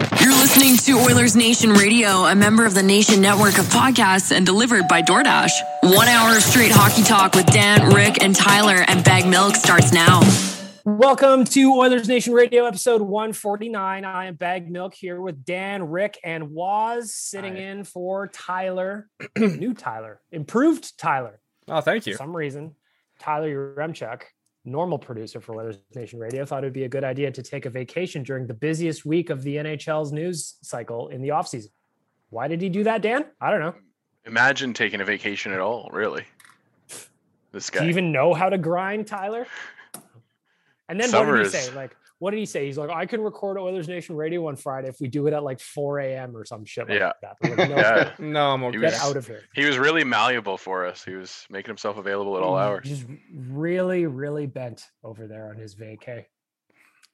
You're listening to Oilers Nation Radio, a member of the Nation network of podcasts and delivered by DoorDash. One hour of straight hockey talk with Dan, Rick, and Tyler and Bag Milk starts now. Welcome to Oilers Nation Radio, episode 149. I am Bag Milk here with Dan, Rick, and Waz sitting Hi. in for Tyler, new Tyler, improved Tyler. Oh, thank you. For some reason, Tyler Remchuk, normal producer for Oilers Nation Radio, thought it would be a good idea to take a vacation during the busiest week of the NHL's news cycle in the offseason. Why did he do that, Dan? I don't know. Imagine taking a vacation at all, really. This Do guy. you even know how to grind, Tyler? And then Summer what did is- say? Like, what did he say? He's like, I can record Oilers Nation Radio on Friday if we do it at like 4 a.m. or some shit like Yeah. that. Like, no, Yeah. No, I'm okay. He get was- out of here. He was really malleable for us. He was making himself available at all hours. Just really, really bent over there on his vacay.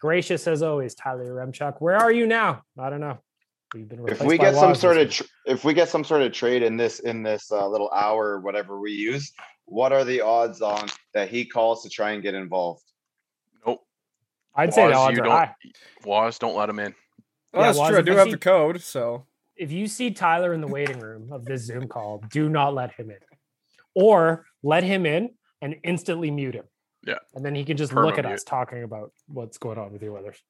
Gracious as always, Tyler Remchuk. Where are you now? I don't know. We've been if we get some sort of week. tr- if we get some sort of trade in this in this uh, little hour or whatever we use what are the odds on that he calls to try and get involved Nope. I'd say the Waz, odds you are don't, high. Waz, don't let him in. Oh, Yeah, that's Waz, true. I do I have see- the code, so if you see Tyler in the waiting room of this Zoom call, do not let him in. Or let him in and instantly mute him. Yeah. And then he can just look at Perma-mute. us talking about what's going on with the Oilers.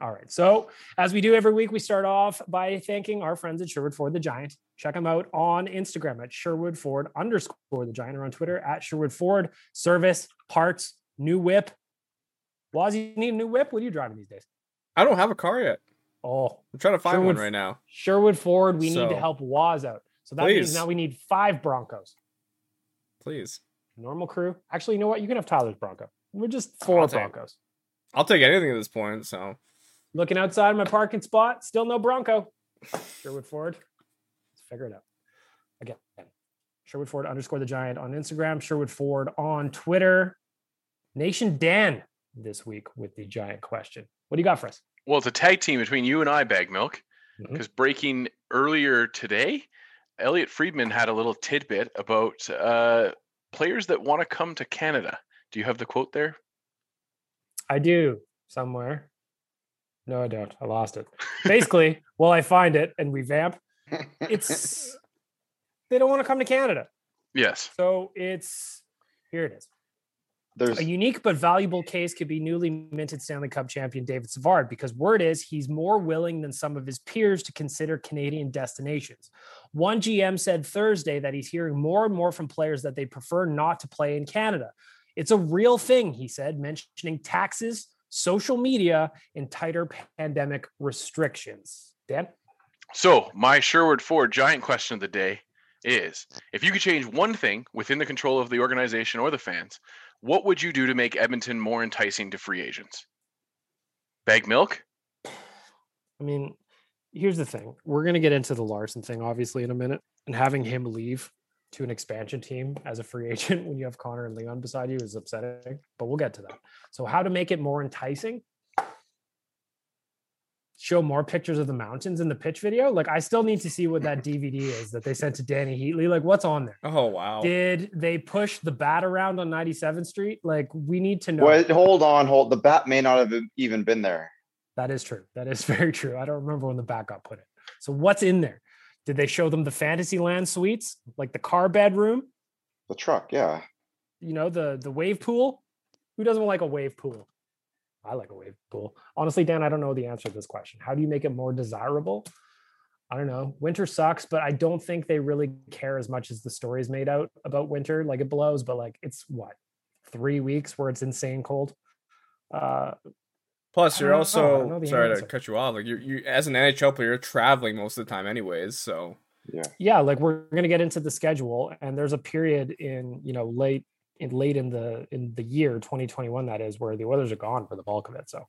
All right. So, as we do every week, we start off by thanking our friends at Sherwood Ford the Giant. Check them out on Instagram at Sherwood Ford underscore the Giant or on Twitter at Sherwood Ford. Service, parts, new whip. Waz, you need a new whip? What are you driving these days? I don't have a car yet. Oh, I'm trying to find Sherwood- one right now. Sherwood Ford, we need to help Waz out. So that means now we need five Broncos. Please. Normal crew. Actually, you know what? You can have Tyler's Bronco. We're just 4 I'll take- Broncos. I'll take anything at this point. So Looking outside my parking spot, still no Bronco. Sherwood Ford. Let's figure it out. Again, Sherwood Ford underscore the giant on Instagram, Sherwood Ford on Twitter. Nation Dan this week with the giant question. What do you got for us? Well, it's a tag team between you and I, Bag Milk, because breaking earlier today, Elliot Friedman had a little tidbit about uh, players that want to come to Canada. Do you have the quote there? I do somewhere. No, I don't. I lost it. Basically, while I find it and revamp, it's they don't want to come to Canada. Yes. So it's here it is. There's A unique but valuable case could be newly minted Stanley Cup champion David Savard because word is he's more willing than some of his peers to consider Canadian destinations. One GM said Thursday that he's hearing more and more from players that they prefer not to play in Canada. It's a real thing, he said, mentioning taxes, social media, and tighter pandemic restrictions. Dan? So, my Sherwood Ford giant question of the day is if you could change one thing within the control of the organization or the fans, what would you do to make Edmonton more enticing to free agents? Bag milk? I mean, here's the thing. We're going to get into the Larsson thing, obviously, in a minute. And having him leave to an expansion team as a free agent when you have Connor and Leon beside you is upsetting, but we'll get to that. So, how to make it more enticing? Show more pictures of the mountains in the pitch video. Like, I still need to see what that DVD is that they sent to Dany Heatley. Like, what's on there? Oh wow. Did they push the bat around on 97th Street? Like, we need to know. Wait, hold on, hold. The bat may not have even been there. That is true. That is very true. I don't remember when the bat got put in. So, what's in there? Did they show them the Fantasyland suites, like the car bedroom? The truck, yeah. You know, the the wave pool. Who doesn't like a wave pool? I like a wave pool. Honestly, Dan, I don't know the answer to this question. How do you make it more desirable? I don't know. Winter sucks, but I don't think they really care as much as the stories made out about winter. Like it blows, but like it's what three weeks where it's insane cold. Uh, Plus, you're don't know. I don't also the sorry to cut you off. Like you, you as an NHL player, you're traveling most of the time, anyways. So Yeah. yeah like we're going to get into the schedule and there's a period in you know late in late in the in the year 2021 that is where the oilers are gone for the bulk of it. So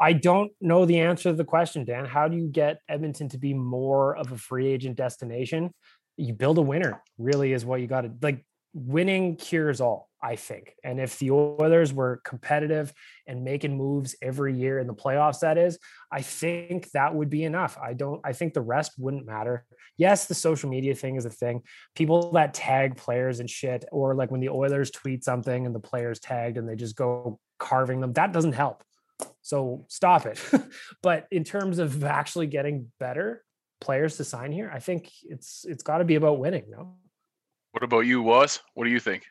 i don't know the answer to the question dan. How do you get edmonton to be more of a free agent destination? You build a winner really is what you got to like winning cures all i think and if the oilers were competitive and making moves every year in the playoffs that is i think that would be enough i don't i think the rest wouldn't matter yes, the social media thing is a thing. People that tag players and shit, or like when the Oilers tweet something and the players tagged and they just go carving them, that doesn't help. So stop it. but in terms of actually getting better players to sign here, I think it's it's got to be about winning. No, What about you, Waz? What do you think?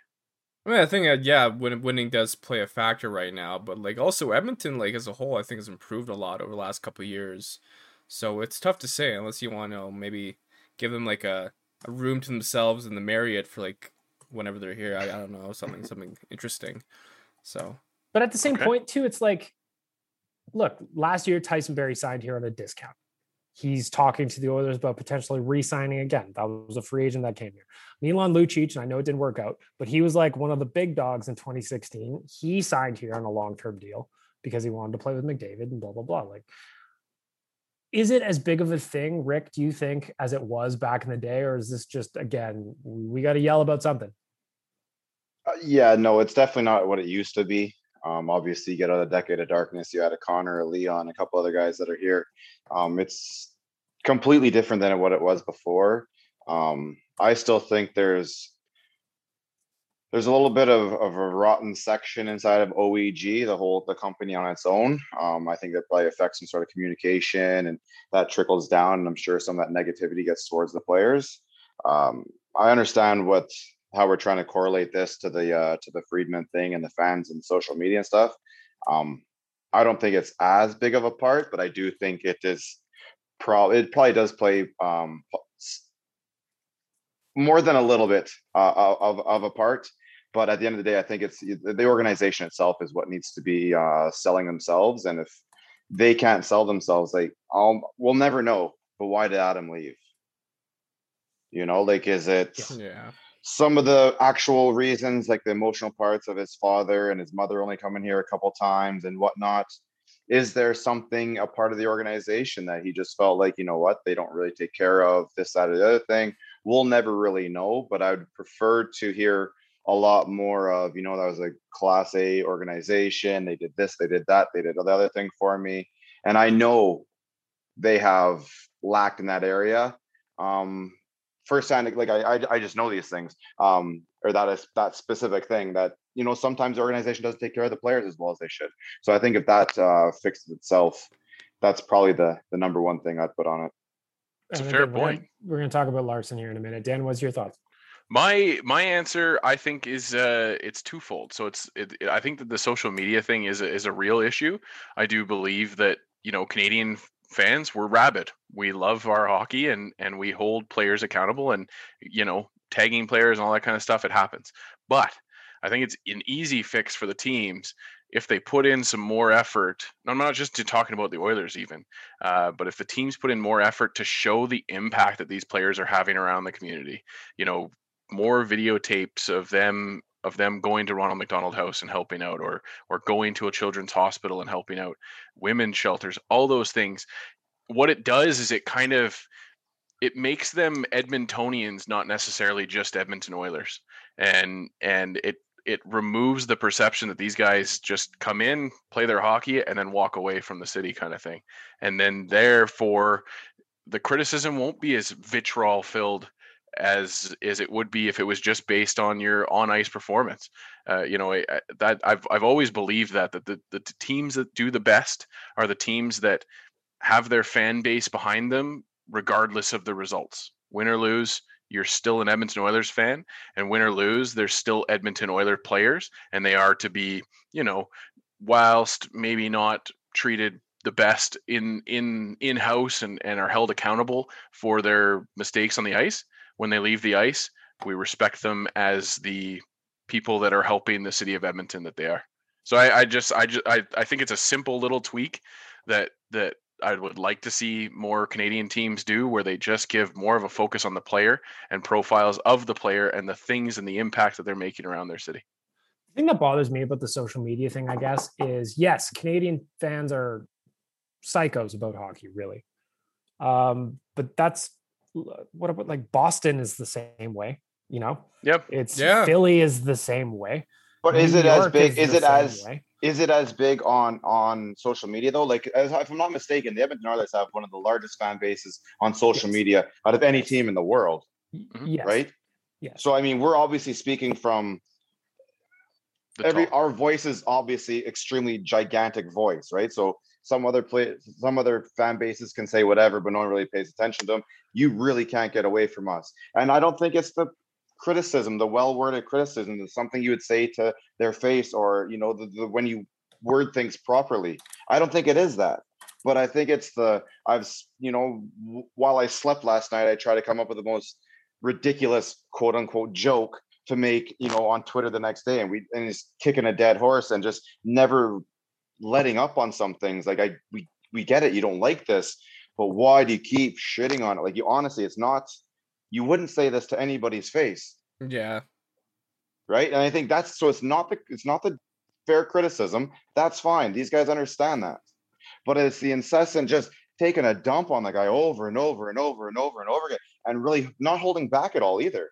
I mean, I think uh, yeah, win- winning does play a factor right now, but like also Edmonton, like as a whole, I think has improved a lot over the last couple of years. So it's tough to say unless you want to maybe give them like a, a room to themselves in the Marriott for like whenever they're here. I, I don't know something something interesting. So but at the same Okay. point too, it's like, look, last year Tyson Barrie signed here on a discount. He's talking to the Oilers about potentially re-signing again. That was a free agent that came here. Milan Lucic, and I know it didn't work out, but he was like one of the big dogs in 2016. He signed here on a long-term deal because he wanted to play with McDavid and blah blah blah. Like, is it as big of a thing, Rick? Do you think as it was back in the day, or is this just again we got to yell about something? Uh, yeah, no, it's definitely not what it used to be. Um, obviously, you get out of Decade of Darkness. You had a Connor, a Leon, a couple other guys that are here. Um, it's completely different than what it was before. Um, I still think there's there's a little bit of, of a rotten section inside of OEG, the whole the company on its own. Um, I think that probably affects some sort of communication, and that trickles down. And I'm sure some of that negativity gets towards the players. Um, I understand what how we're trying to correlate this to the uh, to the Friedman thing and the fans and social media and stuff. Um, I don't think it's as big of a part, but I do think it is. Probably it probably does play um, more than a little bit uh, of of a part. But at the end of the day, I think it's the the organization itself is what needs to be uh, selling themselves, and if they can't sell themselves, like I'll, we'll never know. But why did Adam leave? You know, like is it? yeah, some of the actual reasons, like the emotional parts of his father and his mother only coming here a couple times and whatnot. Is there something a part of the organization that he just felt like, you know what, they don't really take care of this, that, or the other thing? We'll never really know, but I would prefer to hear a lot more of, you know, that was a class A organization. They did this, they did that, they did the other thing for me. And I know they have lacked in that area. Um, firsthand, like I, I, I just know these things, um, or that is that specific thing that you know sometimes the organization doesn't take care of the players as well as they should. So I think if that uh, fixes itself, that's probably the the number one thing I'd put on it. It's a fair again, we're gonna- point. We're going to talk about Larsson here in a minute. Dan, what's your thoughts? My my answer, I think, is uh, it's twofold. So it's it, I think that the social media thing is a, is a real issue. I do believe that you know Canadian fans we're rabid. We love our hockey and and we hold players accountable and you know tagging players and all that kind of stuff. It happens, but I think it's an easy fix for the teams if they put in some more effort, I'm not just talking about the Oilers even, uh, but if the teams put in more effort to show the impact that these players are having around the community, you know, more videotapes of them of them going to Ronald McDonald House and helping out, or or going to a children's hospital and helping out, women's shelters, all those things. What it does is it kind of it makes them Edmontonians, not necessarily just Edmonton Oilers, and and it it removes the perception that these guys just come in, play their hockey, and then walk away from the city, kind of thing. And then therefore, the criticism won't be as vitriol filled as as it would be if it was just based on your on ice performance. Uh, you know that I've I've always believed that that the, the teams that do the best are the teams that have their fan base behind them regardless of the results. Win or lose, you're still an Edmonton Oilers fan, and win or lose, there's still Edmonton Oilers players, and they are to be, you know, whilst maybe not treated the best in in in house and and are held accountable for their mistakes on the ice when they leave the ice we respect them as the people that are helping the city of edmonton that they are. So i, I just i just I, I think it's a simple little tweak that that I would like to see more Canadian teams do where they just give more of a focus on the player and profiles of the player and the things and the impact that they're making around their city. The thing that bothers me about the social media thing, I guess, is yes, Canadian fans are psychos about hockey, really. Um, but that's what about like Boston is the same way, you know? Yep. It's Yeah. Philly is the same way. But is New it as York big? Is the it as way. Is it as big on on social media though? Like, as, if I'm not mistaken, the Edmonton Oilers have one of the largest fan bases on social Yes. media out of any team in the world, Mhm. Yes. right? Yes. So I mean, we're obviously speaking from The every top. our voice is obviously extremely gigantic voice, right? So some other play some other fan bases can say whatever, but no one really pays attention to them. You really can't get away from us. And I don't think it's the criticism, the well-worded criticism, it's something you would say to their face or you know, the, the when you word things properly. I don't think it is that. But I think it's the I've you know, w- while I slept last night, I try to come up with the most ridiculous quote unquote joke to make you know on Twitter the next day, and we and he's kicking a dead horse and just never letting up on some things. Like I we we get it, you don't like this, but why do you keep shitting on it? Like you honestly, it's not. You wouldn't say this to anybody's face, Yeah. right? And I think that's so. It's not the it's not the fair criticism. That's fine. These guys understand that, but it's the incessant just taking a dump on the guy over and over and over and over and over again, and really not holding back at all either.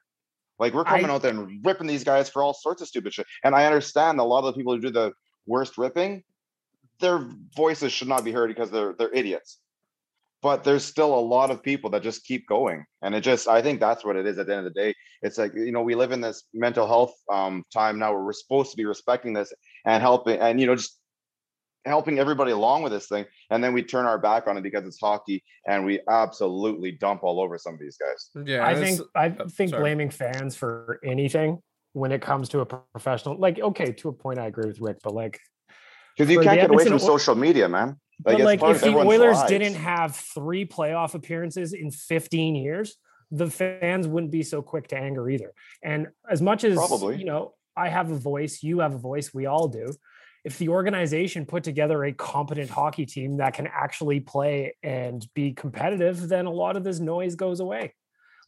Like we're coming I- out there and ripping these guys for all sorts of stupid shit. And I understand a lot of the people who do the worst ripping, their voices should not be heard because they're they're idiots. But there's still a lot of people that just keep going. And it just I think that's what it is at the end of the day. It's like, you know, we live in this mental health um time now where we're supposed to be respecting this and helping and you know just helping everybody along with this thing and then we turn our back on it because it's hockey and we absolutely dump all over some of these guys Yeah. I think I oh, think sorry. blaming fans for anything when it comes to a professional, like okay, to a point, I agree with Rick, but like, because you can't get away from social media man but it's like if the Oilers lives. didn't have three playoff appearances in 15 years, the fans wouldn't be so quick to anger either. And as much as Probably. you know, I have a voice, you have a voice, we all do. If the organization put together a competent hockey team that can actually play and be competitive, then a lot of this noise goes away.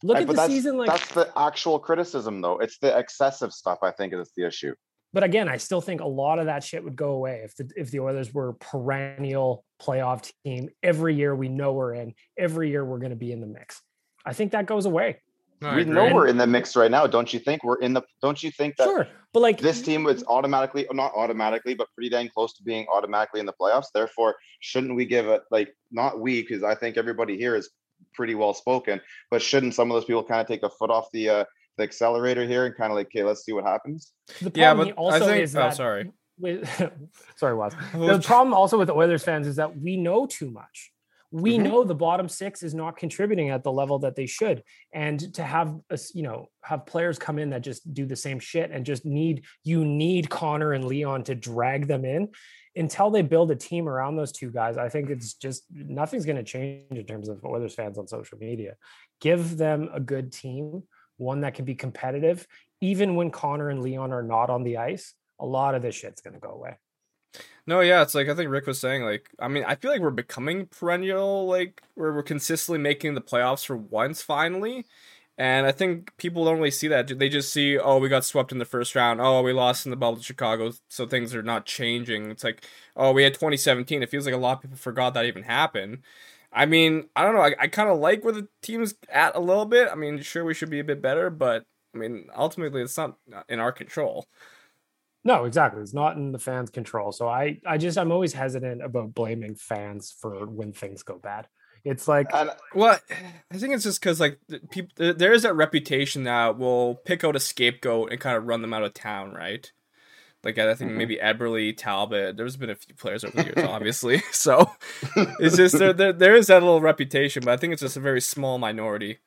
Look Right, at the season like that's the actual criticism though it's the excessive stuff i think is the issue but again, I still think a lot of that shit would go away if the if the Oilers were perennial playoff team. Every year we know we're in. Every year we're going to be in the mix. I think that goes away. I we agree. know we're in the mix right now don't you think we're in the don't you think that Sure, but like this team was automatically not automatically but pretty dang close to being automatically in the playoffs therefore shouldn't we give it like not we because i think everybody here is pretty well spoken but shouldn't some of those people kind of take a foot off the uh the accelerator here and kind of like okay let's see what happens the Yeah, but also I think. is oh, that sorry. with sorry, was the problem also with the Oilers fans is that we know too much. We Mhm. know the bottom six is not contributing at the level that they should, and to have us, you know, have players come in that just do the same shit and just need you need Connor and Leon to drag them in until they build a team around those two guys. I think it's just nothing's going to change in terms of Oilers fans on social media. Give them a good team, one that can be competitive, even when Connor and Leon are not on the ice. A lot of this shit's to go away. No, yeah, it's like I think Rick was saying. Like, I mean, I feel like we're becoming perennial. Like, we're consistently making the playoffs for once finally. And I think people don't really see that. They just see, oh, we got swept in the first round. Oh, we lost in the bubble to Chicago, so things are not changing. It's like, oh, we had 2017. It feels like a lot of people forgot that even happened. I mean, I don't know. I, I kind of like where the team's at a little bit. I mean, sure, we should be a bit better, but I mean, ultimately, it's not in our control. No, exactly. It's not in the fans' control. So I, I just, I'm always hesitant about blaming fans for when things go bad. It's like, well, I think it's just because like people, there is that reputation that will pick out a scapegoat and kind of run them out of town, right? Like I think mm-hmm. maybe Eberle, Talbot. There's been a few players over the years, obviously. So it's just there, there, there is that little reputation, but I think it's just a very small minority.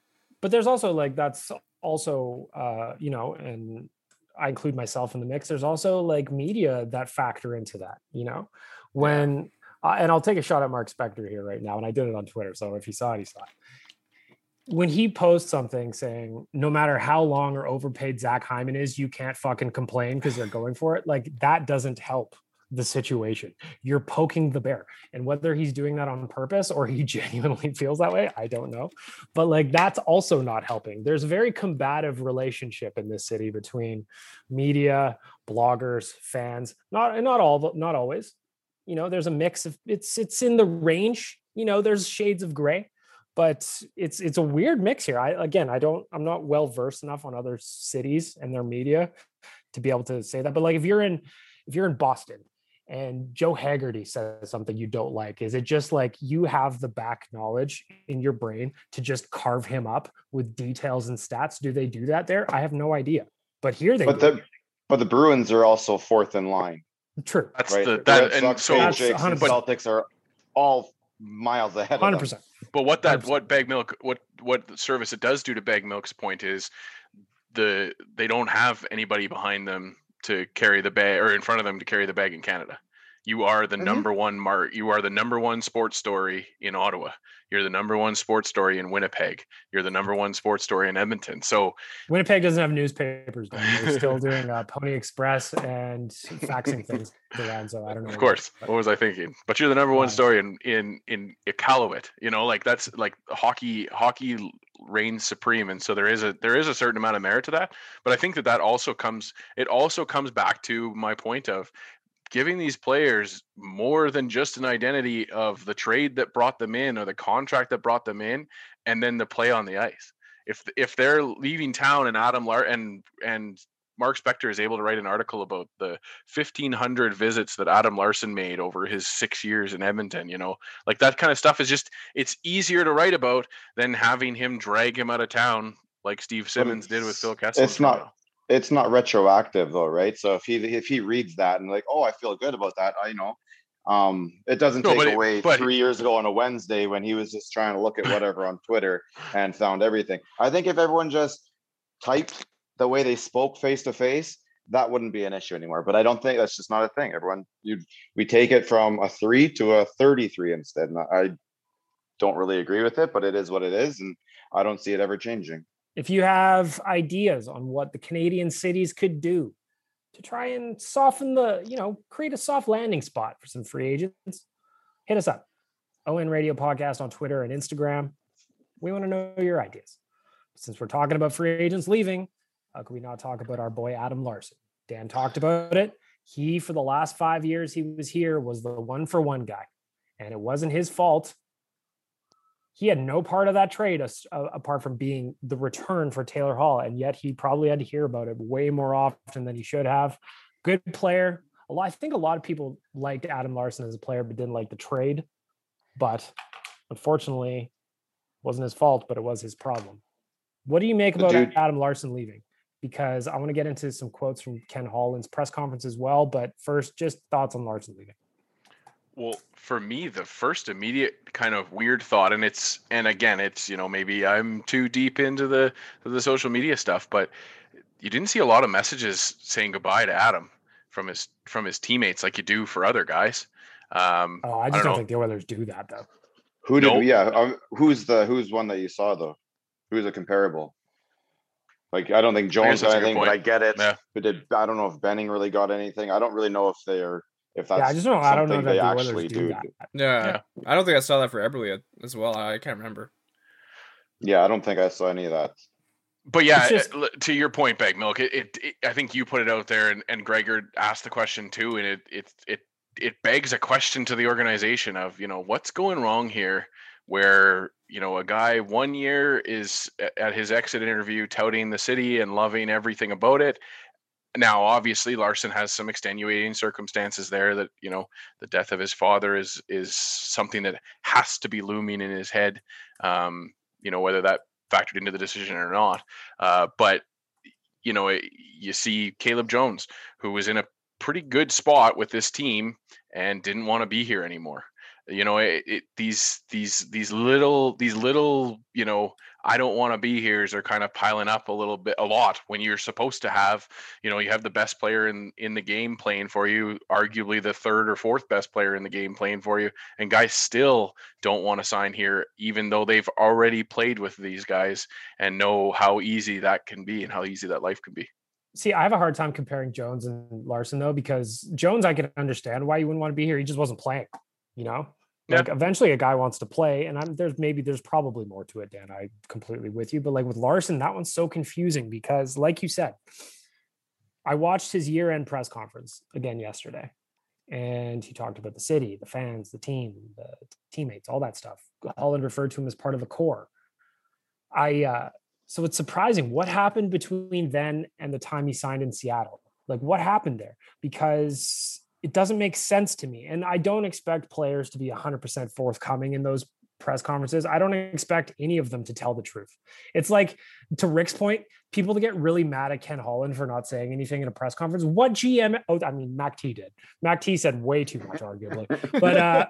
But there's also like that's also uh, you know, and I include myself in the mix. There's also like media that factor into that. You know, when uh, and I'll take a shot at Mark Spector here right now, and I did it on Twitter. So if he saw it, he saw it when he posts something saying no matter how long or overpaid Zach Hyman is, you can't fucking complain because they're going for it. Like that doesn't help the situation. You're poking the bear. And whether he's doing that on purpose or he genuinely feels that way, I don't know. But like that's also not helping. There's a very combative relationship in this city between media, bloggers, fans. Not not all not always. You know, there's a mix of it's it's in the range. You know, there's shades of gray but it's it's a weird mix here. I again, I don't, I'm not well versed enough on other cities and their media to be able to say that. But like, if you're in, if you're in Boston and Joe Haggerty says something you don't like, is it just like you have the back knowledge in your brain to just carve him up with details and stats? Do they do that there? I have no idea. But here they. But do. the but the Bruins are also fourth in line. True. That's right? the that and so Celtics are all miles ahead. Hundred percent. But what that 100%. what Baggedmilk what what service it does do to bag milk's point is the they don't have anybody behind them to carry the bag or in front of them to carry the bag in Canada. You are the mm-hmm. number one mark. You are the number one sports story in Ottawa. You're the number one sports story in Winnipeg. You're the number one sports story in Edmonton. So Winnipeg doesn't have newspapers. Though. They're still doing uh, Pony Express and faxing things around. So I don't know. Of course. What was I thinking? But you're the number one story in in in Iqaluit. You know, like that's like hockey. Hockey reigns supreme, and so there is a there is a certain amount of merit to that. But I think that that also comes. It also comes back to my point of giving these players more than just an identity of the trade that brought them in or the contract that brought them in and then the play on the ice if if they're leaving town and Adam Lar and and Mark Spector is able to write an article about the 1500 visits that Adam Larsson made over his 6 years in Edmonton, you know. Like that kind of stuff is just it's easier to write about than having him drag him out of town like Steve Simmons did with Phil Kessel. It's not it's not retroactive though, right? So if he if he reads that and like, oh, I feel good about that, I you know, um, it doesn't no, take away it, three years ago on a Wednesday when he was just trying to look at whatever on Twitter and found everything. I think if everyone just typed the way they spoke face to face, that wouldn't be an issue anymore. But I don't think that's just not a thing. Everyone, you we take it from a three to a 33 instead. And I don't really agree with it, but it is what it is, and I don't see it ever changing if you have ideas on what the Canadian cities could do to try and soften the, you know, create a soft landing spot for some free agents, hit us up. ON Radio Podcast on Twitter and Instagram. We want to know your ideas. Since we're talking about free agents leaving, how could we not talk about our boy Adam Larsson? Dan talked about it. He, for the last five years he was here, was the one for one guy. And it wasn't his fault he had no part of that trade uh, apart from being the return for Taylor Hall, and yet he probably had to hear about it way more often than he should have. Good player. A lot, I think a lot of people liked Adam Larsson as a player, but didn't like the trade. But unfortunately, wasn't his fault, but it was his problem. What do you make about Dude. Adam Larsson leaving? Because I want to get into some quotes from Ken Holland's press conference as well. But first, just thoughts on Larsson leaving. Well, for me, the first immediate kind of weird thought, and it's and again, it's you know maybe I'm too deep into the the social media stuff, but you didn't see a lot of messages saying goodbye to Adam from his from his teammates like you do for other guys. Um, oh, I just I don't, don't think the Oilers do that though. Who did? Nope. Yeah, um, who's the who's one that you saw though? Who's a comparable? Like I don't think Jones got anything, but I get it. Yeah. But did I don't know if Benning really got anything. I don't really know if they're If that's yeah, I just don't. I don't know something that they actually do do. that. Yeah. Yeah. I don't think I saw that for Eberle as well. I can't remember. Yeah, I don't think I saw any of that. But yeah, just- to your point, Bag Milk, it, it, it I think you put it out there, and, and Gregor asked the question too, and it it it it begs a question to the organization of you know what's going wrong here, where you know a guy one year is at his exit interview touting the city and loving everything about it. Now, obviously, Larsson has some extenuating circumstances there. That you know, the death of his father is is something that has to be looming in his head. Um, you know, whether that factored into the decision or not. Uh, but you know, it- you see Caleb Jones, who was in a pretty good spot with this team and didn't want to be here anymore. You know, it, it these these these little these little you know I don't want to be here's are kind of piling up a little bit a lot when you're supposed to have you know you have the best player in in the game playing for you, arguably the third or fourth best player in the game playing for you, and guys still don't want to sign here even though they've already played with these guys and know how easy that can be and how easy that life can be. See, I have a hard time comparing Jones and Larsson though, because Jones, I can understand why you wouldn't want to be here. He just wasn't playing, you know. Yeah. Like eventually, a guy wants to play, and I'm there's maybe there's probably more to it, Dan. I completely with you, but like with Larsson, that one's so confusing because, like you said, I watched his year-end press conference again yesterday, and he talked about the city, the fans, the team, the teammates, all that stuff. Holland referred to him as part of the core. I uh, so it's surprising what happened between then and the time he signed in Seattle. Like what happened there? Because it doesn't make sense to me. And I don't expect players to be 100% forthcoming in those press conferences. I don't expect any of them to tell the truth. It's like to Rick's point, people to get really mad at Ken Holland for not saying anything in a press conference. What GM? Oh, I mean, Mac T did. Mac T said way too much, arguably. But uh,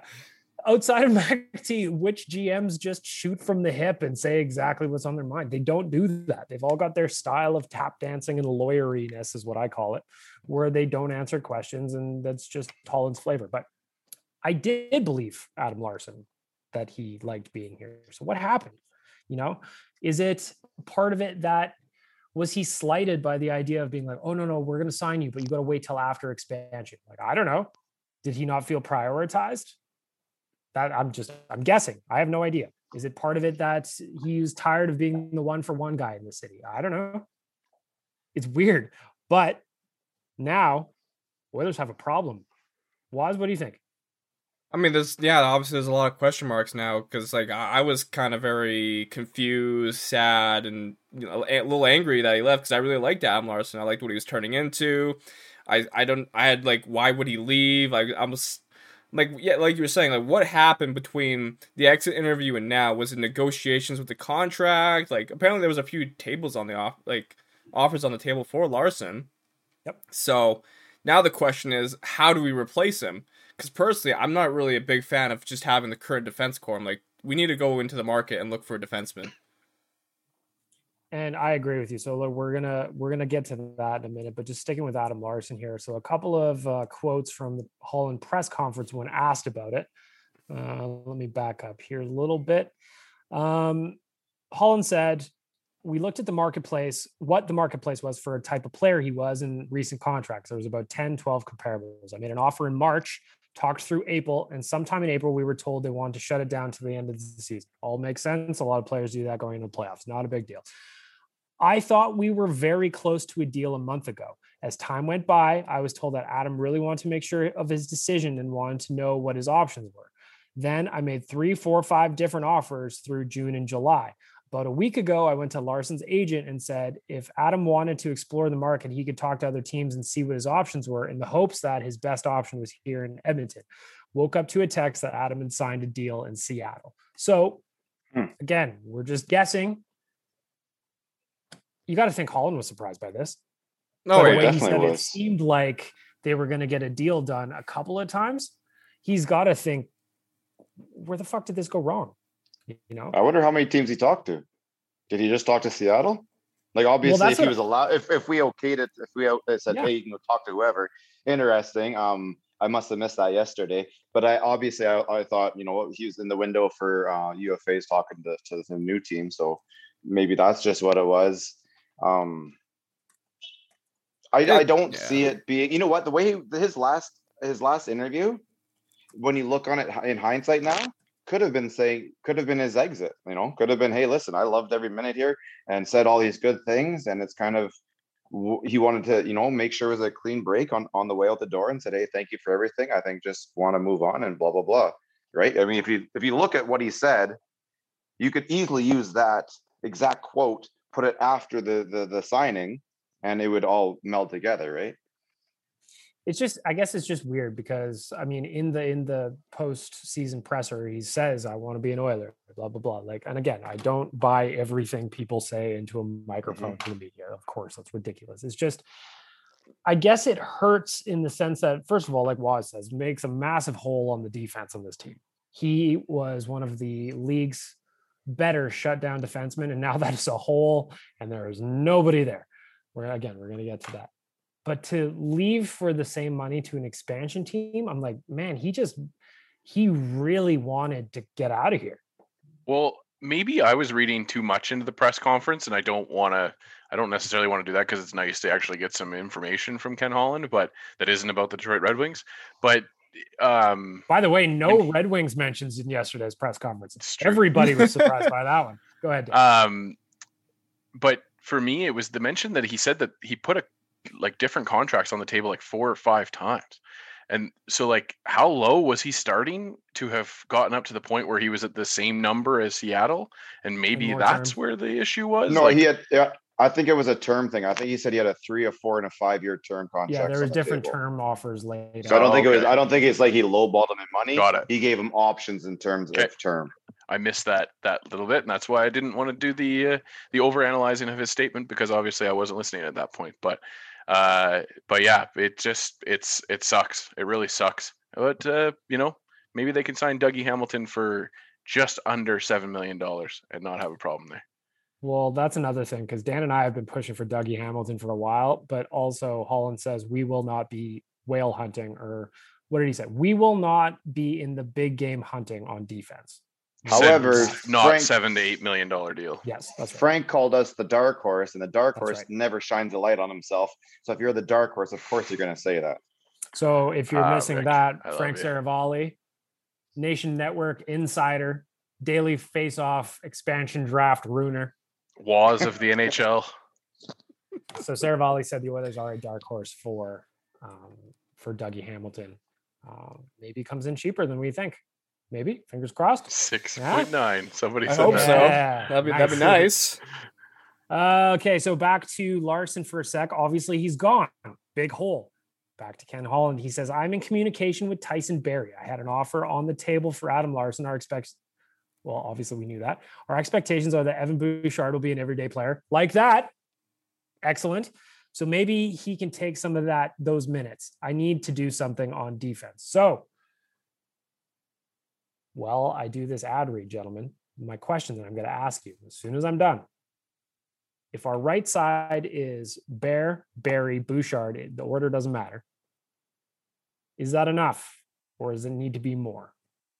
outside of Mac T, which GMs just shoot from the hip and say exactly what's on their mind? They don't do that. They've all got their style of tap dancing and lawyeriness, is what I call it, where they don't answer questions, and that's just Holland's flavor. But I did believe Adam Larsson that he liked being here. So what happened? You know, is it part of it that was he slighted by the idea of being like, oh no, no, we're gonna sign you, but you gotta wait till after expansion? Like, I don't know. Did he not feel prioritized? That I'm just I'm guessing. I have no idea. Is it part of it that he's tired of being the one for one guy in the city? I don't know. It's weird. But now Oilers have a problem. Waz, what do you think? I mean, there's yeah, obviously there's a lot of question marks now because like I, I was kind of very confused, sad, and you know, a little angry that he left because I really liked Adam Larsson. I liked what he was turning into. I I don't I had like why would he leave? I was like yeah, like you were saying, like what happened between the exit interview and now? Was it negotiations with the contract? Like apparently there was a few tables on the off like offers on the table for Larsson. Yep. So now the question is, how do we replace him? Because personally, I'm not really a big fan of just having the current defense core. I'm like, we need to go into the market and look for a defenseman. And I agree with you. So look, we're gonna we're gonna get to that in a minute, but just sticking with Adam Larsson here. So a couple of uh, quotes from the Holland press conference when asked about it. Uh, let me back up here a little bit. Um, Holland said, "We looked at the marketplace, what the marketplace was for a type of player he was in recent contracts. There was about 10, 12 comparables. I made an offer in March, talked through April, and sometime in April we were told they wanted to shut it down to the end of the season. All makes sense. A lot of players do that going into the playoffs. Not a big deal." I thought we were very close to a deal a month ago. As time went by, I was told that Adam really wanted to make sure of his decision and wanted to know what his options were. Then I made three, four, five different offers through June and July. About a week ago, I went to Larsson's agent and said if Adam wanted to explore the market, he could talk to other teams and see what his options were in the hopes that his best option was here in Edmonton. Woke up to a text that Adam had signed a deal in Seattle. So, Hmm. again, we're just guessing you got to think Holland was surprised by this. No, By way he definitely said it seemed like they were going to get a deal done a couple of times. He's got to think, where the fuck did this go wrong? You know, I wonder how many teams he talked to. Did he just talk to Seattle? Like obviously, that's if he was allowed, if, if we okayed it, if we uh, said, Yeah. hey, you can go talk to whoever. Interesting. Um, I must have missed that yesterday. But I obviously I, I thought, you know, he was in the window for uh, UFA's talking to, to the new team. So maybe that's just what it was. Um, I, I don't yeah. see it being. You know what? The way he, his last his last interview, when you look on it in hindsight now, could have been saying, could have been his exit. You know, could have been, hey, listen, I loved every minute here and said all these good things, and it's kind of he wanted to, you know, make sure it was a clean break on on the way out the door and said, hey, thank you for everything. I think just want to move on and blah blah blah. Right? I mean, if you if you look at what he said, you could easily use that exact quote, put it after the the the signing, and it would all meld together, right? it's just i guess it's just weird because i mean in the in the post season presser he says i want to be an oiler blah blah blah like and again i don't buy everything people say into a microphone mm-hmm. to the media of course that's ridiculous it's just i guess it hurts in the sense that first of all like waz says makes a massive hole on the defense on this team he was one of the league's better shutdown defensemen and now that is a hole and there is nobody there we're again we're going to get to that but to leave for the same money to an expansion team, I'm like, man, he just he really wanted to get out of here. Well, maybe I was reading too much into the press conference, and I don't want to. I don't necessarily want to do that because it's nice to actually get some information from Ken Holland, but that isn't about the Detroit Red Wings. But um by the way, no Red Wings mentions in yesterday's press conference. Everybody was surprised by that one. Go ahead. Dave. Um, but for me, it was the mention that he said that he put a like different contracts on the table like four or five times. And so like how low was he starting to have gotten up to the point where he was at the same number as Seattle? And maybe that's term. where the issue was? No, like, he had yeah, I think it was a term thing. I think he said he had a three, a four, and a five year term contract. Yeah, there was different the term offers laid. So I don't think okay. it was. I don't think it's like he lowballed him in money. Got it. He gave him options in terms okay. of term. I missed that that little bit, and that's why I didn't want to do the uh, the over analyzing of his statement because obviously I wasn't listening at that point. But uh, but yeah, it just it's it sucks. It really sucks. But uh, you know, maybe they can sign Dougie Hamilton for just under seven million dollars and not have a problem there. Well, that's another thing because Dan and I have been pushing for Dougie Hamilton for a while, but also Holland says we will not be whale hunting or what did he say? We will not be in the big game hunting on defense. However, not Frank, seven to eight million dollar deal. Yes, right. Frank called us the dark horse, and the dark that's horse right. never shines a light on himself. So if you're the dark horse, of course you're going to say that. So if you're uh, missing Rick, that, Frank Seravalli, Nation Network insider, daily face-off expansion draft ruiner, was of the NHL. So Seravalli said the Oilers are a dark horse for um, for Dougie Hamilton. Um, maybe comes in cheaper than we think. Maybe fingers crossed. Six point yeah. nine. Somebody I said hope that. so. Yeah. That'd be nice. that'd be nice. Uh, okay, so back to Larsson for a sec. Obviously, he's gone. Big hole. Back to Ken Holland. He says, "I'm in communication with Tyson Barrie. I had an offer on the table for Adam Larsson. Our expect, well, obviously we knew that. Our expectations are that Evan Bouchard will be an everyday player like that. Excellent. So maybe he can take some of that those minutes. I need to do something on defense. So well, I do this ad read, gentlemen. My question that I'm going to ask you as soon as I'm done. If our right side is Bear, Barrie, Bouchard, the order doesn't matter. Is that enough or does it need to be more?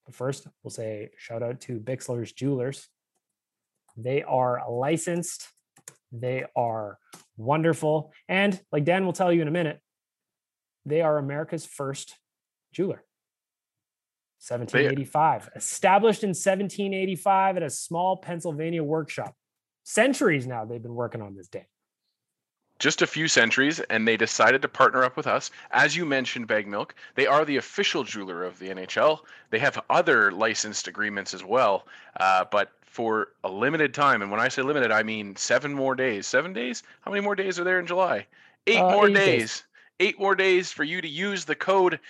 But first, we'll say shout out to Bixler's Jewelers. They are licensed, they are wonderful. And like Dan will tell you in a minute, they are America's first jeweler. 1785. Established in 1785 at a small Pennsylvania workshop. Centuries now they've been working on this day. Just a few centuries, and they decided to partner up with us. As you mentioned, Bag Milk, they are the official jeweler of the NHL. They have other licensed agreements as well, uh, but for a limited time, and when I say limited, I mean seven more days. Seven days? How many more days are there in July? Eight uh, more eight days. days. Eight more days for you to use the code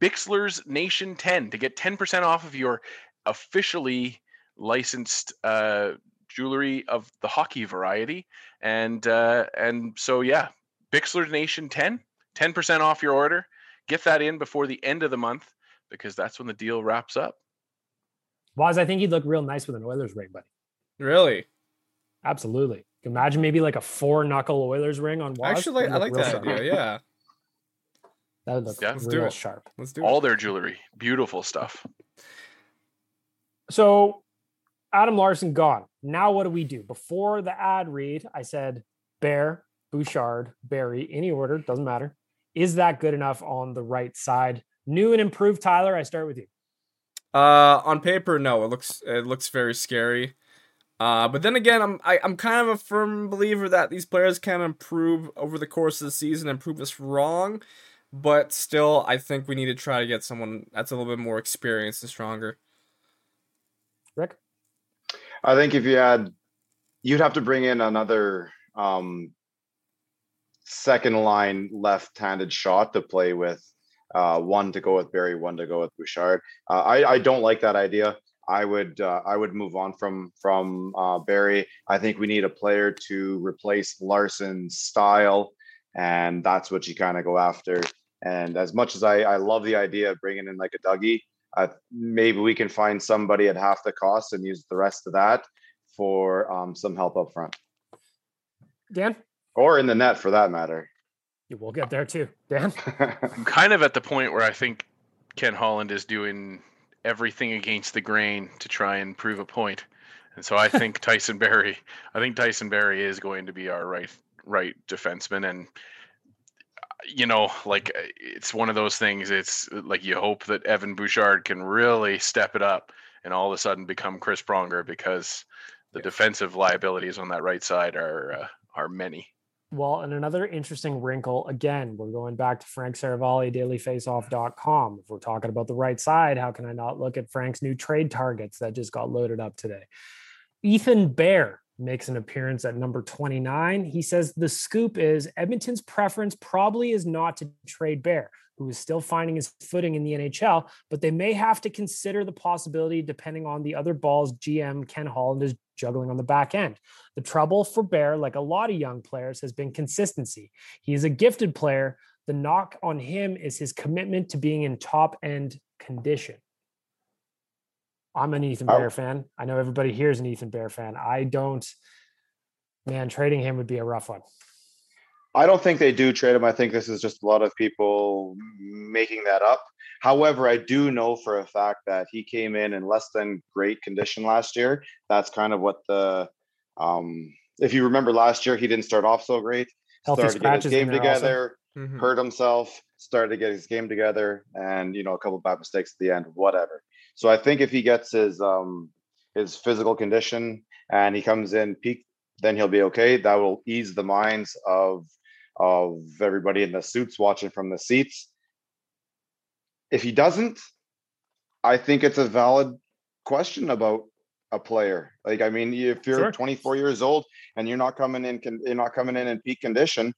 Bixler's Nation 10 to get 10% off of your officially licensed uh, jewelry of the hockey variety. And uh, and so yeah, Bixler's Nation 10, 10% off your order. Get that in before the end of the month because that's when the deal wraps up. Waz, I think he'd look real nice with an Oilers ring, buddy. Really? Absolutely. Imagine maybe like a four knuckle Oilers ring on Waz. Actually, I like that idea. Yeah. That would look yeah, let's real do it. sharp. Let's do all it. their jewelry, beautiful stuff. So, Adam Larsson gone. Now, what do we do? Before the ad read, I said Bear, Bouchard, Barrie, any order doesn't matter. Is that good enough on the right side? New and improved Tyler, I start with you. Uh, on paper, no, it looks it looks very scary. Uh, but then again, I'm I, am i am kind of a firm believer that these players can improve over the course of the season and prove us wrong. But still, I think we need to try to get someone that's a little bit more experienced and stronger. Rick, I think if you had, you'd have to bring in another um, second line left-handed shot to play with. Uh, one to go with Barrie, one to go with Bouchard. Uh, I I don't like that idea. I would uh, I would move on from from uh, Barrie. I think we need a player to replace Larsson's style, and that's what you kind of go after. And as much as I, I love the idea of bringing in like a Dougie, uh, maybe we can find somebody at half the cost and use the rest of that for um, some help up front. Dan, or in the net for that matter. We'll get there too, Dan. I'm kind of at the point where I think Ken Holland is doing everything against the grain to try and prove a point. And so I think Tyson Barrie, I think Tyson Barrie is going to be our right right defenseman and you know, like it's one of those things it's like you hope that Evan Bouchard can really step it up and all of a sudden become Chris Pronger because the defensive liabilities on that right side are uh, are many. Well, and another interesting wrinkle, again, we're going back to Frank Seravalli, dailyfaceoff.com. If we're talking about the right side, how can I not look at Frank's new trade targets that just got loaded up today? Ethan Bear makes an appearance at number 29. He says the scoop is Edmonton's preference probably is not to trade Bear, who is still finding his footing in the NHL, but they may have to consider the possibility depending on the other balls GM Ken Holland is juggling on the back end. The trouble for Bear, like a lot of young players, has been consistency. He is a gifted player. The knock on him is his commitment to being in top end condition. I'm an Ethan Bear fan. I know everybody here is an Ethan Bear fan. I don't, man, trading him would be a rough one. I don't think they do trade him. I think this is just a lot of people making that up. However, I do know for a fact that he came in in less than great condition last year. That's kind of what the, um, if you remember last year, he didn't start off so great. Healthy started to get his game together, mm-hmm. hurt himself, started to get his game together, and you know a couple bad mistakes at the end, whatever. So I think if he gets his um his physical condition and he comes in peak, then he'll be okay. That will ease the minds of of everybody in the suits watching from the seats. If he doesn't, I think it's a valid question about a player. Like, I mean, if you're sure. 24 years old and you're not coming in, you're not coming in in peak condition,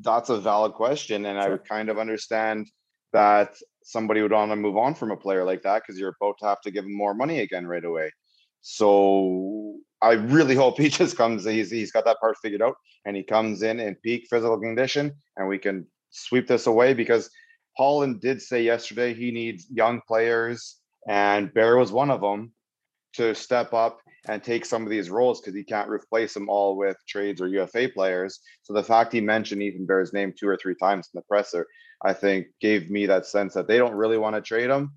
that's a valid question. And sure. I would kind of understand that somebody would want to move on from a player like that because you're about to have to give him more money again right away. So I really hope he just comes. He's he's got that part figured out, and he comes in in peak physical condition, and we can sweep this away because Holland did say yesterday he needs young players, and Bear was one of them to step up and take some of these roles because he can't replace them all with trades or UFA players. So the fact he mentioned Ethan Bear's name two or three times in the presser, I think gave me that sense that they don't really want to trade him.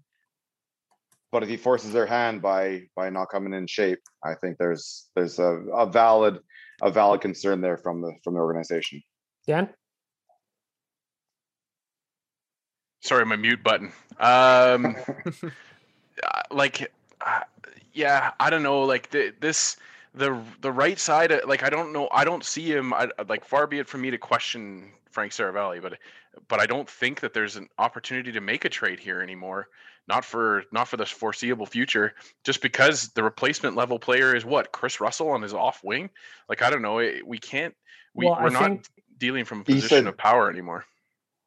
But if he forces their hand by by not coming in shape, I think there's there's a, a valid a valid concern there from the from the organization. Dan? Sorry, my mute button. Um, like uh, yeah, I don't know. Like the, this, the the right side, uh, like I don't know. I don't see him. I, like far be it from me to question Frank Seravalli, but but I don't think that there's an opportunity to make a trade here anymore. Not for not for the foreseeable future. Just because the replacement level player is what Kris Russell on his off wing. Like I don't know. Eh, we can't. We, well, we're I not dealing from a position said, of power anymore.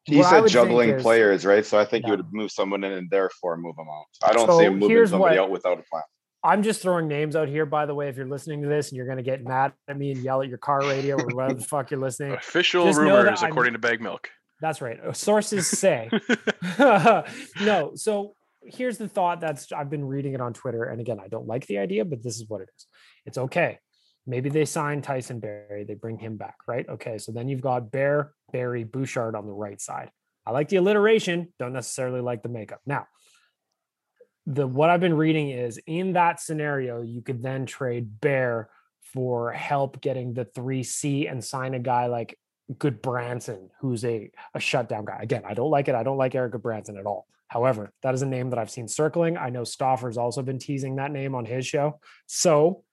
He what said juggling is, players, right? So I think yeah. you would move someone in and therefore move them out. I don't so see him moving somebody what, out without a plan. I'm just throwing names out here, by the way. If you're listening to this and you're going to get mad at me and yell at your car radio or whatever the fuck you're listening, official rumors according to Bag Milk. That's right. Uh, sources say. no. So here's the thought that's I've been reading it on Twitter. And again, I don't like the idea, but this is what it is. It's okay. Maybe they sign Tyson Barrie, they bring him back, right? Okay. So then you've got Bear, Barrie, Bouchard on the right side. I like the alliteration, don't necessarily like the makeup. Now, the what I've been reading is in that scenario, you could then trade Bear for help getting the 3C and sign a guy like Gudbranson, who's a, a shutdown guy. Again, I don't like it. I don't like Erik Gudbranson at all. However, that is a name that I've seen circling. I know Stauffer's also been teasing that name on his show. So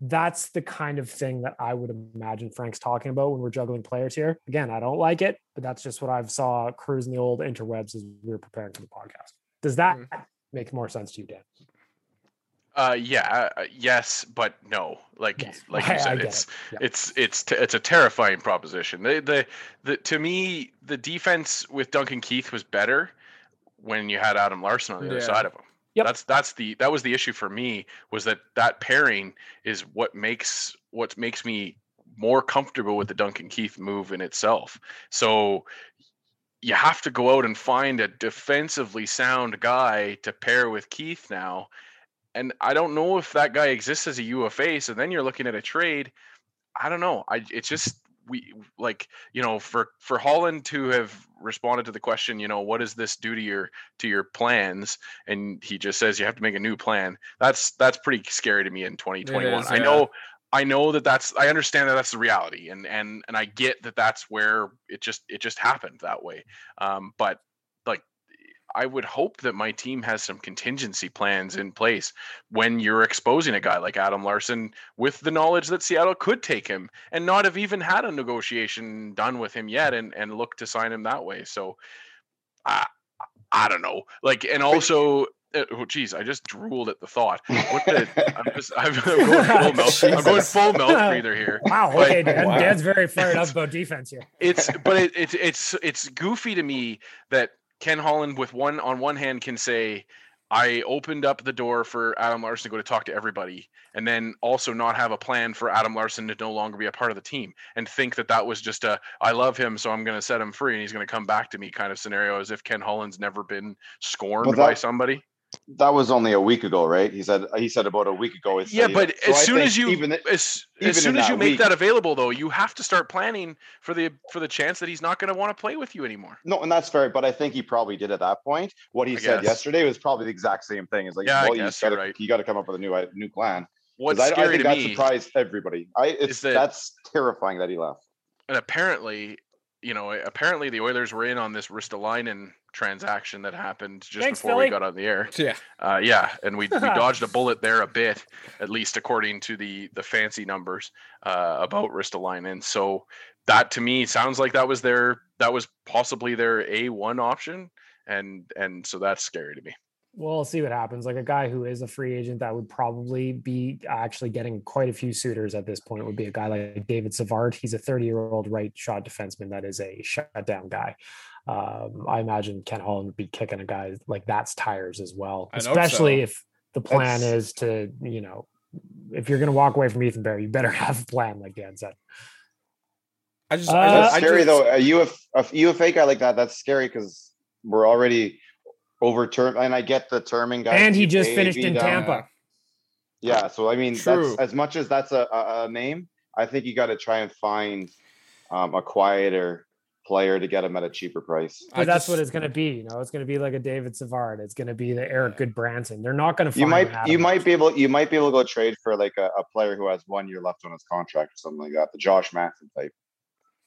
that's the kind of thing that I would imagine Frank's talking about when we're juggling players here. Again, I don't like it, but that's just what I've saw cruising the old interwebs as we were preparing for the podcast. Does that Mm. make more sense to you, Dan? Uh, yeah, uh, yes, but no. Like, Yes, like I- you I said, it's it. Yeah. it's it's t- it's a terrifying proposition. The, the the to me, the defense with Duncan Keith was better when you had Adam Larsson on the other side of him. Yep. That's that's the that was the issue for me was that that pairing is what makes what makes me more comfortable with the Duncan Keith move in itself. So you have to go out and find a defensively sound guy to pair with Keith now. And I don't know if that guy exists as a UFA. So then you're looking at a trade. I don't know. I it's just we like you know for for Holland to have responded to the question, you know, what does this do to your to your plans? And he just says you have to make a new plan. That's that's pretty scary to me in 2021. is, I know I know that that's I understand that that's the reality and and and I get that that's where it just it just happened that way. Um but I would hope that my team has some contingency plans in place when you're exposing a guy like Adam Larsson with the knowledge that Seattle could take him and not have even had a negotiation done with him yet and and look to sign him that way. So I I don't know. Like and also uh, oh geez, I just drooled at the thought. What the I'm just I'm going full mouth. I'm going full mouth breather here. Wow. But- Okay, Dan. Wow. Dan's very fired up about defense here. it's but it, it's it's it's goofy to me that Ken Holland with one on one hand can say I opened up the door for Adam Larsson to go to talk to everybody and then also not have a plan for Adam Larsson to no longer be a part of the team and think that that was just a I love him so I'm going to set him free and he's going to come back to me kind of scenario as if Ken Holland's never been scorned But by somebody. That was only a week ago, right? He said he said about a week ago. Yeah, but so as I soon as you even as, even as soon as you make week- that available though, you have to start planning for the for the chance that he's not going to want to play with you anymore. no, and that's fair. But I think he probably did at that point. What he I said guess. yesterday was probably the exact same thing. It's like, Yeah, I well, guess you you're got right. you got to come up with a new i- new plan. What's I, I scary think to that me surprised everybody. I it's that- that's terrifying that he left. and apparently, you know, apparently the Oilers were in on this Ristolainen transaction that happened just Thanks, before Philly. we got on the air. Yeah. Uh, yeah, and we, we dodged a bullet there a bit, at least according to the the fancy numbers uh, about Ristolainen. So that to me sounds like that was their that was possibly their A one option, and and so that's scary to me. Well, we'll see what happens. Like a guy who is a free agent that would probably be actually getting quite a few suitors at this point would be a guy like David Savard. He's a 30 year old right shot defenseman that is a shutdown guy. Um, I imagine Ken Holland would be kicking a guy like that's tires as well, I'd especially so. if the plan That's- is to, you know, if you're going to walk away from Ethan Bear, you better have a plan, like Dan said. I just, Uh, I That's just, I scary just- though. A UF a UFA guy like that, that's scary because we're already over term. And I get the terming guy. And he just finished in down. Tampa. Yeah, so I mean, True. that's as much as that's a, a, a name. I think you got to try and find um, a quieter player to get him at a cheaper price. But I that's what it's going to be. You know, it's going to be like a David Savard. It's going to be the Erik Gudbranson. They're not going to. You might you might be able you might be able to go trade for like a, a player who has one year left on his contract or something like that. The Josh Manson type.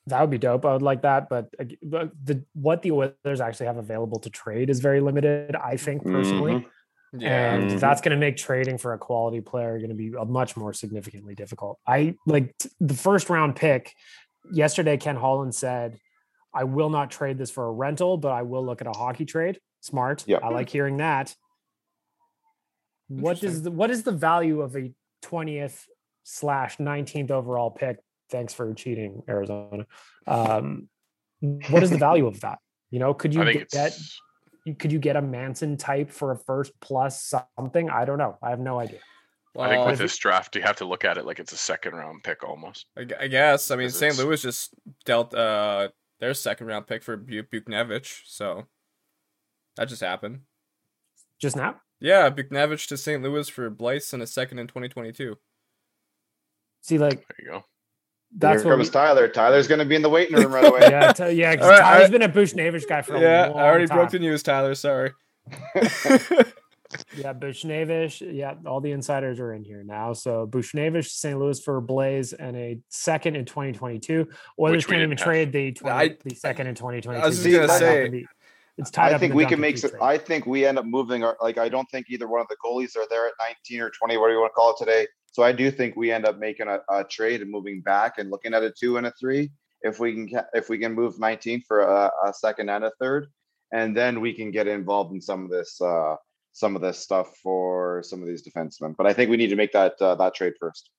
That would be dope. I would like that, but, but the what the Oilers actually have available to trade is very limited. I think personally, Mhm. yeah. and Mhm. that's going to make trading for a quality player going to be a much more significantly difficult. I like t- the first round pick yesterday. Ken Holland said, "I will not trade this for a rental, but I will look at a hockey trade." Smart. Yeah. I like hearing that. What is Interesting. the what is the value of a twentieth slash nineteenth overall pick? Thanks for cheating, Arizona. Um, what is the value of that? You know, could you get it's could you get a Manson type for a first plus something? I don't know. I have no idea. I think with if this draft you have to look at it like it's a second round pick almost. I, I guess. I mean, St. it's- Louis just dealt uh their second round pick for Bu- Buchnevich, so that just happened. Just now, Yeah, Buchnevich to St. Louis for Blais and a second in 2022. see, like There you go. That's Here what. comes We, Tyler. Tyler's going to be in the waiting room right away. yeah, t- yeah. 'cause All right, Tyler's I- been a Buchnevich guy for a Yeah, long I already time. broke the news, Tyler. Sorry. Yeah, Buchnevich. Yeah, all the insiders are in here now. So Buchnevich, St. Louis for Blais, and a second in 2022. Oilers Which we can't even have. trade the 20, I- the second in 2022. I was gonna say, happened it's tied I up. think we can make Keith some. I think we end up moving our. Like, I don't think either one of the goalies are there at 19 or 20, whatever you want to call it today. So I do think we end up making a, a trade and moving back and looking at a two and a three. If we can, if we can move 19 for a, a second and a third, and then we can get involved in some of this, uh, some of this stuff for some of these defensemen. But I think we need to make that uh, that trade first.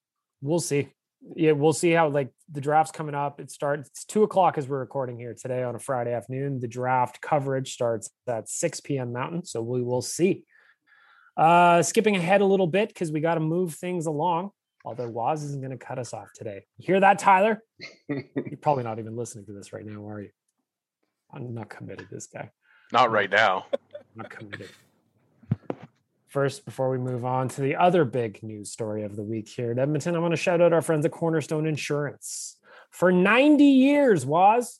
we'll see. Yeah, we'll see how like the draft's coming up. It starts it's two o'clock as we're recording here today on a Friday afternoon. The draft coverage starts at 6 p.m. Mountain, so we will see. Uh skipping ahead a little bit because we got to move things along. Although Waz isn't going to cut us off today. You hear that, Tyler? You're probably not even listening to this right now, are you? I'm not committed. This guy. Not right now. not committed. First, before we move on to the other big news story of the week here at Edmonton, I want to shout out our friends at Cornerstone Insurance. For 90 years, was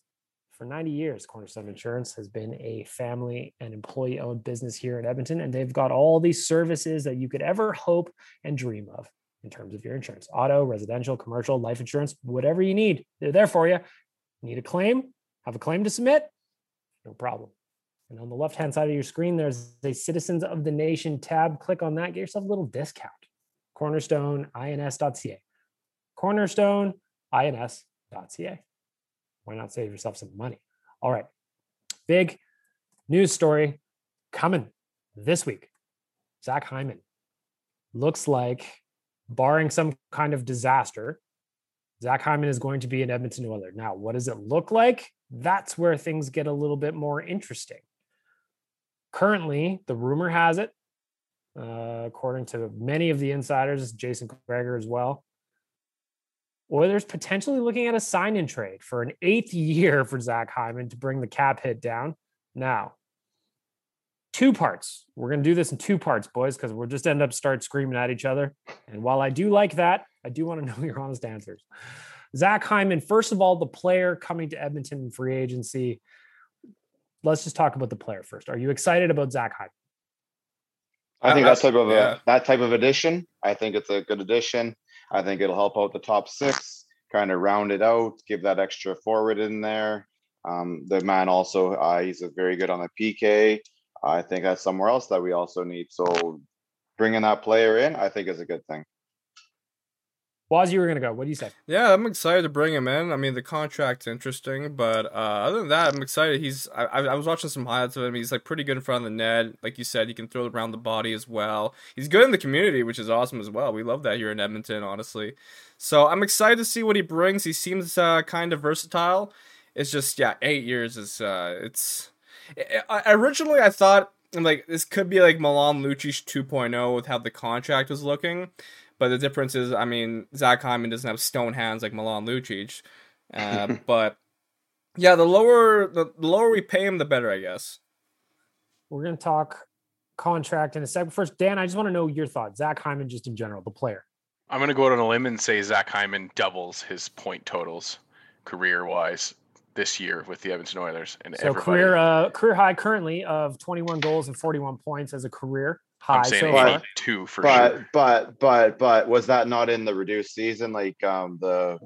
for 90 years, Cornerstone Insurance has been a family and employee owned business here in Edmonton, and they've got all these services that you could ever hope and dream of in terms of your insurance auto, residential, commercial, life insurance, whatever you need. They're there for you. Need a claim? Have a claim to submit? No problem. And on the left hand side of your screen, there's a Citizens of the Nation tab. Click on that, get yourself a little discount. Cornerstoneins.ca. Cornerstoneins.ca. Why not save yourself some money? All right. Big news story coming this week. Zach Hyman looks like, barring some kind of disaster, Zach Hyman is going to be an Edmonton Oiler. Now, what does it look like? That's where things get a little bit more interesting. Currently, the rumor has it, uh, according to many of the insiders, Jason Gregor as well, Oilers potentially looking at a sign in trade for an eighth year for Zach Hyman to bring the cap hit down. Now, two parts. We're going to do this in two parts, boys, because we'll just end up start screaming at each other. And while I do like that, I do want to know your honest answers. Zach Hyman, first of all, the player coming to Edmonton in free agency. Let's just talk about the player first. Are you excited about Zach Hyman? I think uh, that type of a yeah. that type of addition. I think it's a good addition. I think it'll help out the top six, kind of round it out, give that extra forward in there. Um, the man also, uh, he's a very good on the PK. I think that's somewhere else that we also need. So bringing that player in, I think is a good thing. Waz, you were to go. What do you say? Yeah, I'm excited to bring him in. I mean, the contract's interesting, but uh, other than that, I'm excited. He's I, I was watching some highlights of him. He's like pretty good in front of the net. Like you said, he can throw around the body as well. He's good in the community, which is awesome as well. We love that here in Edmonton, honestly. So I'm excited to see what he brings. He seems uh, kind of versatile. It's just yeah, eight years is uh, it's. I- originally, I thought like this could be like Milan Lucic 2.0 with how the contract was looking. But the difference is, I mean, Zach Hyman doesn't have stone hands like Milan Lucic. Uh, but yeah, the lower the, the lower we pay him, the better, I guess. We're going to talk contract in a second. First, Dan, I just want to know your thoughts. Zach Hyman, just in general, the player. I'm going to go out on a limb and say Zach Hyman doubles his point totals career wise this year with the Edmonton Oilers. And So everybody, career uh, career high currently of 21 goals and 41 points as a career high I'm saying so far. 82 for but sure. but but but was that not in the reduced season like um the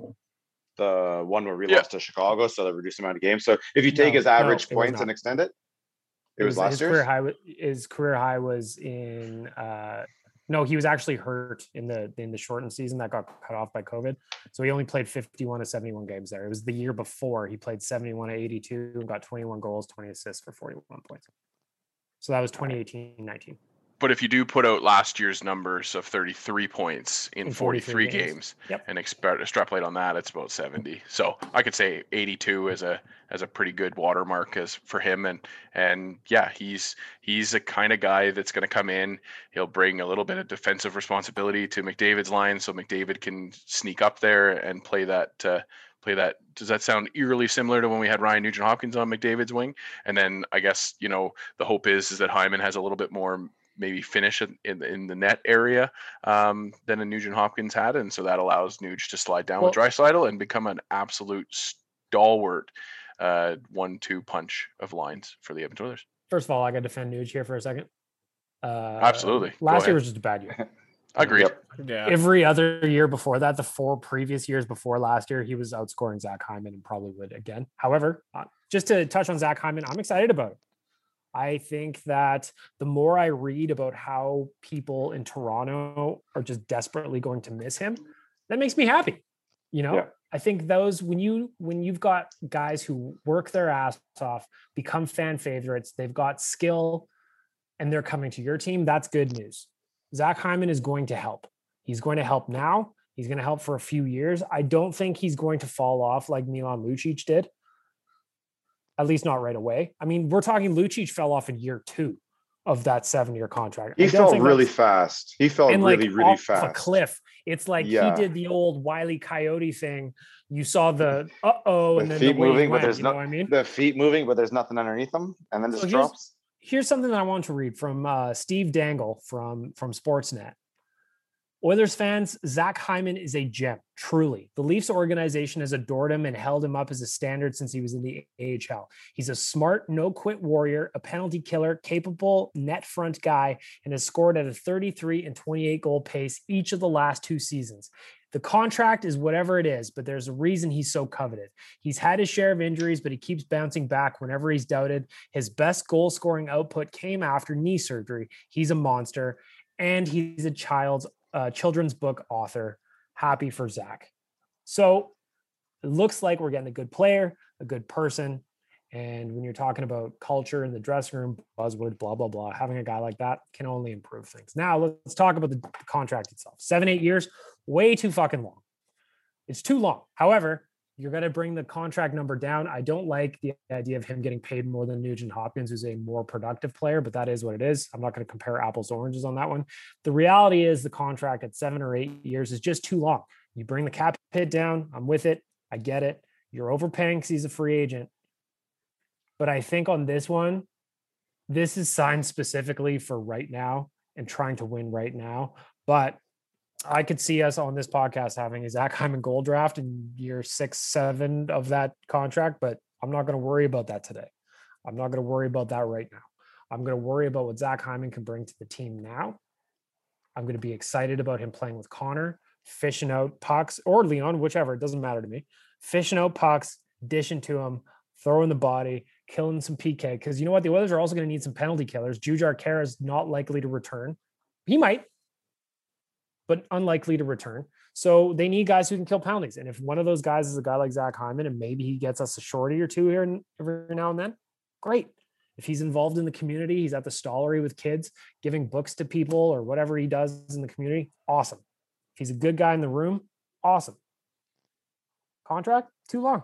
the one where we Yeah. lost to chicago so the reduced amount of games so if you take No, his average it was points and extend it it, was, last his year's career high. His career high was in. Uh, no, he was actually hurt in the in the shortened season that got cut off by COVID. So he only played 51 to 71 games there. It was the year before he played 71 to 82 and got 21 goals, 20 assists for 41 points. So that was 2018-19. But if you do put out last year's numbers of 33 points in, In 43, 43 games, games. Yep. and extra- extrapolate on that, it's about 70. So I could say 82 as a as a pretty good watermark as for him. And and yeah, he's he's a kind of guy that's going to come in. He'll bring a little bit of defensive responsibility to McDavid's line, so McDavid can sneak up there and play that. Uh, play that does that sound eerily similar to when we had Ryan Nugent Hopkins on McDavid's wing and then I guess you know the hope is is that Hyman has a little bit more maybe finish in, in, in the net area um, than a Nugent Hopkins had, and so that allows Nuge to slide down with Well- and become an absolute stalwart uh, one-two punch of lines for the Edmonton Oilers. First of all, I got to defend Nuge here for a second. Uh, Absolutely. Last year was just a bad year. Agreed. Yep. Yeah. Every other year before that, the four previous years before last year, he was outscoring Zach Hyman and probably would again. However, uh, just to touch on Zach Hyman, I'm excited about it. I think that the more I read about how people in Toronto are just desperately going to miss him, that makes me happy. You know, Yeah. I think those when you when you've got guys who work their ass off, become fan favorites, they've got skill, and they're coming to your team. That's good news. Zach Hyman is going to help. He's going to help now. He's going to help for a few years. I don't think he's going to fall off like Milan Lucic did. At least not right away. I mean, we're talking Lucic fell off in year two of that seven-year contract. He fell really fast. He fell really, like really off fast. a cliff. It's like Yeah. he did the old Wiley Coyote thing. You saw the uh oh, The and then the feet way he moving, but there's you no- I mean. The feet moving, but there's nothing underneath them, and then So just here's- drops. Here's something that I want to read from uh, Steve Dangle from from Sportsnet. Oilers fans, Zach Hyman is a gem, truly. The Leafs organization has adored him and held him up as a standard since he was in the AHL. He's a smart, no quit warrior, a penalty killer, capable net front guy, and has scored at a 33 and 28 goal pace each of the last two seasons. The contract is whatever it is, but there's a reason he's so coveted. He's had his share of injuries, but he keeps bouncing back whenever he's doubted. His best goal scoring output came after knee surgery. He's a monster, and he's a child's uh, children's book author. Happy for Zach. So it looks like we're getting a good player, a good person. And when you're talking about culture in the dressing room, buzzword, blah, blah, blah, having a guy like that can only improve things. Now let's talk about the contract itself. Seven, eight years, way too fucking long. It's too long. However, you're going to bring the contract number down. I don't like the idea of him getting paid more than Nugent Hopkins, who's a more productive player, but that is what it is. I'm not going to compare apples to oranges on that one. The reality is the contract at seven or eight years is just too long. You bring the cap hit down. I'm with it. I get it. You're overpaying because he's a free agent. But I think on this one, this is signed specifically for right now and trying to win right now. But I could see us on this podcast having a Zach Hyman gold draft in year six, seven of that contract, but I'm not going to worry about that today. I'm not going to worry about that right now. I'm going to worry about what Zach Hyman can bring to the team now. I'm going to be excited about him playing with Connor, fishing out pucks or Leon, whichever, it doesn't matter to me. Fishing out pucks, dishing to him, throwing the body, killing some PK. Because you know what? The Oilers are also going to need some penalty killers. Jujhar Khaira is not likely to return. He might, but unlikely to return. So they need guys who can kill penalties. And if one of those guys is a guy like Zach Hyman, and maybe he gets us a shorty or two here every now and then, great. If he's involved in the community, he's at the Stollery with kids, giving books to people or whatever he does in the community, awesome. If he's a good guy in the room, awesome. Contract, too long.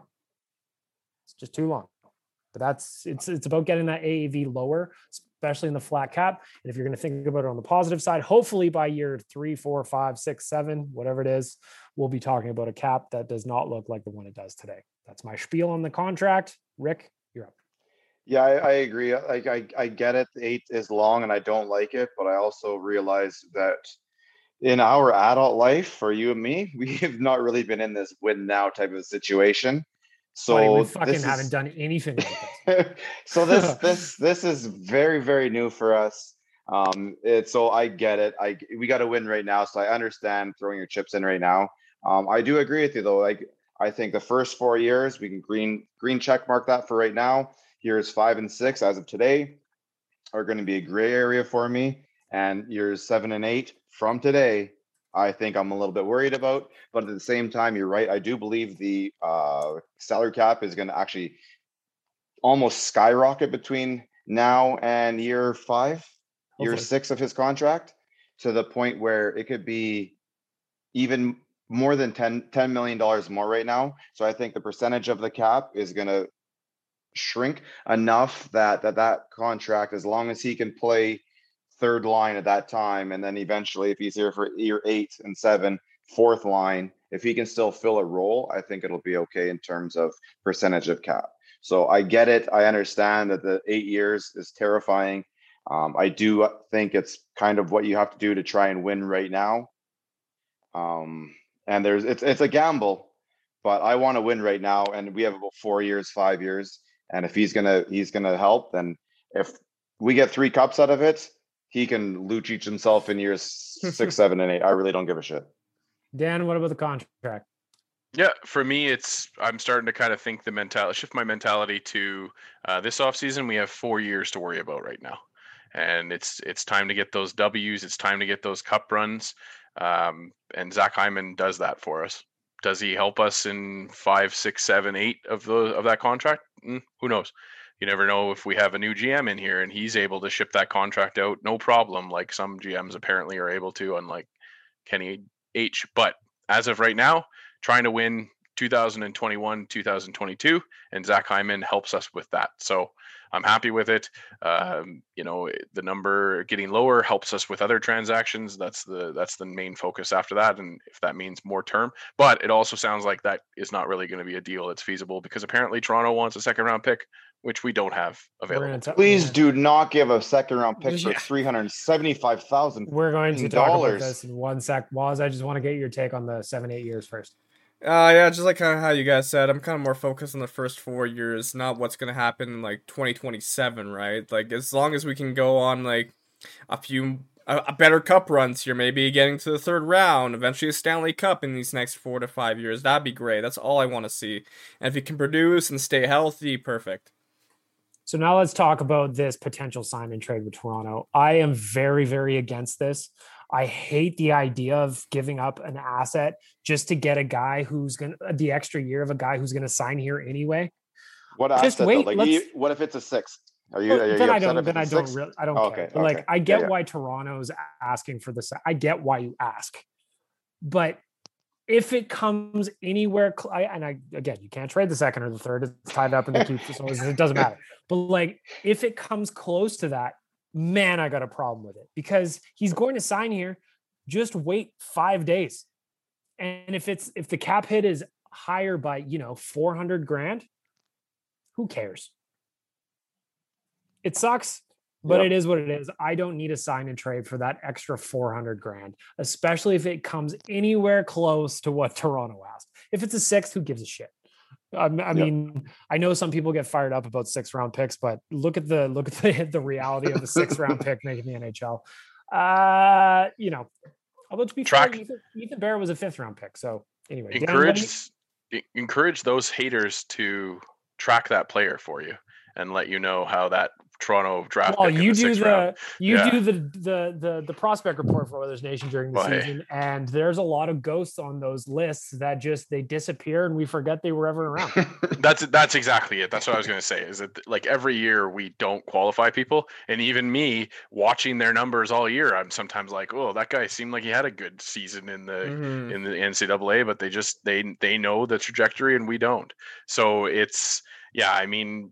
It's just too long. But that's it's it's about getting that AAV lower, especially in the flat cap. And if you're going to think about it on the positive side, hopefully by year three, four, five, six, seven, whatever it is, we'll be talking about a cap that does not look like the one it does today. That's my spiel on the contract. Rick, you're up. Yeah, I, I agree. Like I, I get it. Eight is long, and I don't like it. But I also realize that in our adult life, for you and me, we have not really been in this win now type of situation. So Buddy, we fucking haven't done anything like so this this this is very very new for us. Um, it, so I get it. I we got to win right now. So I understand throwing your chips in right now. Um, I do agree with you though. Like I think the first four years we can green green check mark that for right now. Years five and six as of today are going to be a gray area for me, and years seven and eight from today. I think I'm a little bit worried about, but at the same time, you're right. I do believe the uh, salary cap is going to actually almost skyrocket between now and year five, year six of his contract to the point where it could be even more than 10, $10 million more right now. So I think the percentage of the cap is going to shrink enough that, that that contract, as long as he can play third line at that time, and then eventually if he's here for year eight and seven, fourth line, if he can still fill a role, I think it'll be okay in terms of percentage of cap. So I get it. I understand that the eight years is terrifying. Um, I do think it's kind of what you have to do to try and win right now. Um, and there's it's it's a gamble, but I want to win right now. And we have about four years, five years. And if he's gonna he's gonna help, then if we get three cups out of it, he can Lucic himself in years six, seven, and eight. I really don't give a shit. Dan, what about the contract? Yeah, for me, it's I'm starting to kind of think the mentality shift my mentality to uh, this offseason. We have four years to worry about right now, and it's it's time to get those Ws. It's time to get those cup runs, um, and Zach Hyman does that for us. Does he help us in five, six, seven, eight of the of that contract? Mm, who knows? You never know if we have a new GM in here and he's able to ship that contract out no problem, like some GMs apparently are able to, unlike Kenny H. But as of right now, trying to win 2021, 2022, and Zach Hyman helps us with that. So I'm happy with it. Um, you know, the number getting lower helps us with other transactions. That's the that's the main focus after that, and if that means more term. But it also sounds like that is not really going to be a deal that's feasible because apparently Toronto wants a second round pick, which we don't have available. T- Please do not give a second round pick for three hundred seventy five thousand. We're going to talk about this in one sec. Waz, I just want to get your take on the seven eight years first. Uh, yeah, just like kind of how you guys said, I'm kind of more focused on the first four years, not what's gonna happen in like 2027, right? Like as long as we can go on like a few a, a better cup runs here, maybe getting to the third round, eventually a Stanley Cup in these next four to five years, that'd be great. That's all I want to see. And if you can produce and stay healthy, perfect. So now let's talk about this potential sign and trade with Toronto. I am very, very against this. I hate the idea of giving up an asset just to get a guy who's going to the extra year of a guy who's going to sign here anyway. What just asset? Wait, like, you, what if it's a six? Are you, are you then I don't. Then I don't. Really, I don't oh, care. Okay, okay. Like I get yeah, yeah. why Toronto's asking for this. I get why you ask, but if it comes anywhere, cl- I, and I again, you can't trade the second or the third. It's tied up in the keep, so it doesn't matter. But like, if it comes close to that, man, I got a problem with it because he's going to sign here. Just wait five days. And if it's if the cap hit is higher by, you know, 400 grand, who cares? It sucks, but yep. it is what it is. I don't need a sign and trade for that extra 400 grand, especially if it comes anywhere close to what Toronto asked. If it's a sixth, who gives a shit? I, I mean, yep. I know some people get fired up about six round picks, but look at the look at the the reality of the six round pick making the NHL. Uh, you know, although to be Track. fair, Ethan, Ethan Bear was a fifth round pick. So anyway, encourage encourage those haters to track that player for you and let you know how that Toronto draft. Well, you do the round. you yeah. do the, the the the prospect report for Oilers Nation during the well, season, hey. and there's a lot of ghosts on those lists that just they disappear and we forget they were ever around. that's that's exactly it. That's what I was going to say. Is that like every year we don't qualify people, and even me watching their numbers all year, I'm sometimes like, oh, that guy seemed like he had a good season in the mm-hmm. in the NCAA, but they just they they know the trajectory and we don't. So it's yeah, I mean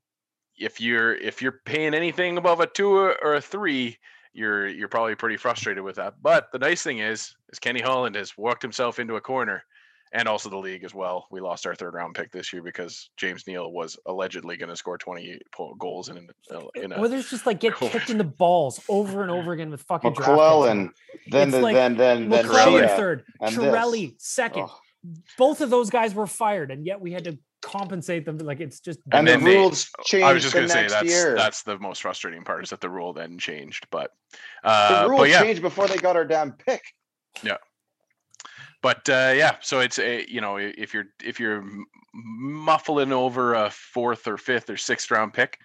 if you're if you're paying anything above a two or a three, you're you're probably pretty frustrated with that. But the nice thing is, is Kenny Holland has worked himself into a corner, and also the league as well. We lost our third round pick this year because James Neal was allegedly going to score 28 goals in, uh, in a. there's just like get kicked in the balls over and over again with fucking. McLellan, then the, like then then then McLellan third, Chiarelli second. Oh. Both of those guys were fired, and yet we had to compensate them. Like it's just and, the rules changed. I was just going to say that's year. that's the most frustrating part is that the rule then changed. But uh, the rule yeah. changed before they got our damn pick. Yeah. But uh, yeah, so it's a you know if you're if you're muffling over a fourth or fifth or sixth round pick,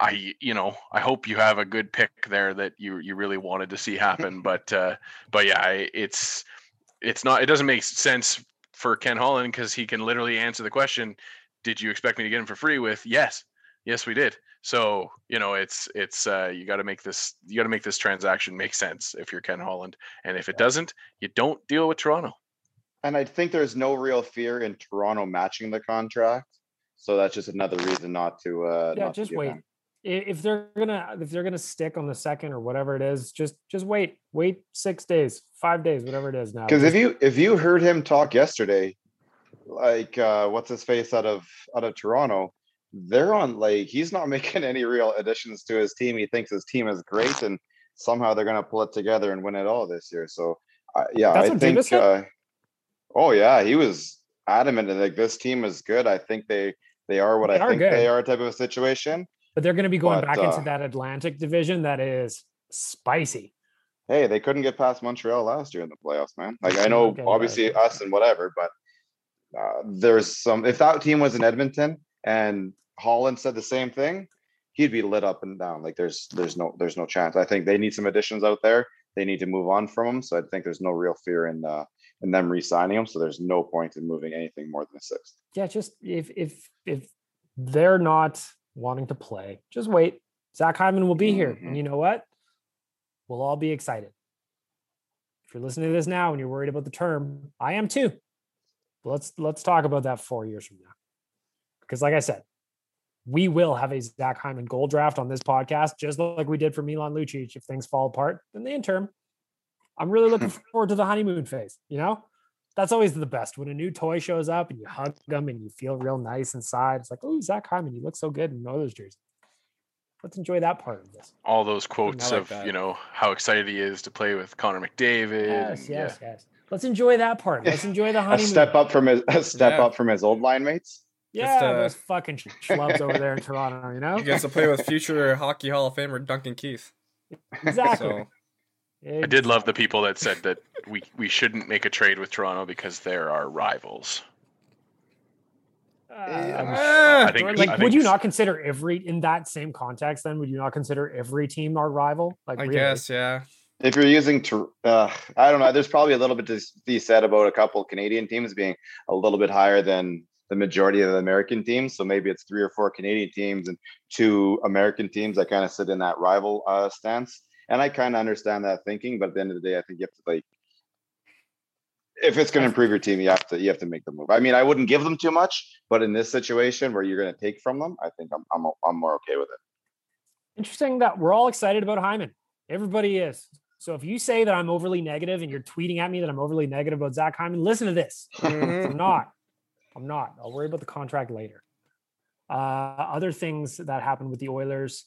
I you know I hope you have a good pick there that you you really wanted to see happen. but uh, but yeah, it's it's not it doesn't make sense for Ken Holland because he can literally answer the question, "Did you expect me to get him for free?" With yes, yes, we did. So you know, it's it's uh, you got to make this you got to make this transaction make sense if you're Ken Holland, and if it doesn't, you don't deal with Toronto. And I think there's no real fear in Toronto matching the contract, so that's just another reason not to. Uh, yeah, not just to wait. Him if they're gonna if they're gonna stick on the second or whatever it is, just just wait, wait six days, five days, whatever it is now. Because if you if you heard him talk yesterday, like uh what's his face out of out of Toronto, they're on like he's not making any real additions to his team. He thinks his team is great, and somehow they're gonna pull it together and win it all this year. So uh, yeah, That's I think. Uh, oh yeah, he was adamant and like this team is good. I think they they are what they I think good. they are type of a situation but they're going to be going but, back uh, into that Atlantic division that is spicy. Hey, they couldn't get past Montreal last year in the playoffs, man. Like I know, okay, obviously right. us and whatever, but uh, there's some. If that team was in Edmonton and Holland said the same thing, he'd be lit up and down. Like there's there's no there's no chance. I think they need some additions out there. They need to move on from him. So I think there's no real fear in uh, in them re-signing him. So there's no point in moving anything more than a sixth. Yeah, just if if if they're not wanting to play, just wait. Zach Hyman will be here, and mm-hmm. you know what? We'll all be excited. If you're listening to this now and you're worried about the term, I am too. But let's let's talk about that four years from now, because like I said, we will have a Zach Hyman goal draft on this podcast, just like we did for Milan Lucic. If things fall apart in the interim, I'm really looking forward to the honeymoon phase. You know, that's always the best when a new toy shows up and you hug them and you feel real nice inside. It's like, oh, Zach Hyman, you look so good in Oilers jersey. Let's enjoy that part of this. All those quotes like of that. you know how excited he is to play with Connor McDavid. Yes, and, yes, yes. Let's enjoy that part. Let's enjoy the honeymoon. A honeymoon. step up from his a step Yeah. up from his old line mates. Yeah, Just, uh, those fucking schlubs over there in Toronto, you know? He gets to play with future Hockey Hall of Famer Duncan Keith. Exactly. So I did love the people that said that we we shouldn't make a trade with Toronto because they're our rivals. Uh, I think- or, I think would you not consider every in that same context? Then would you not consider every team our rival? Like, I really? guess, yeah. If you're using, Tor- uh, I don't know. There's probably a little bit to be said about a couple Canadian teams being a little bit higher than the majority of the American teams. So maybe it's three or four Canadian teams and two American teams that kind of sit in that rival uh, stance. And I kind of understand that thinking, but at the end of the day, I think you have to like, if it's going to improve your team, you have to you have to make the move. I mean, I wouldn't give them too much, but in this situation where you're going to take from them, I think I'm I'm I'm more okay with it. Interesting that we're all excited about Hyman. Everybody is. So if you say that I'm overly negative and you're tweeting at me that I'm overly negative about Zach Hyman, listen to this. Mhm. I'm not. I'm not. I'll worry about the contract later. Uh, other things that happened with the Oilers.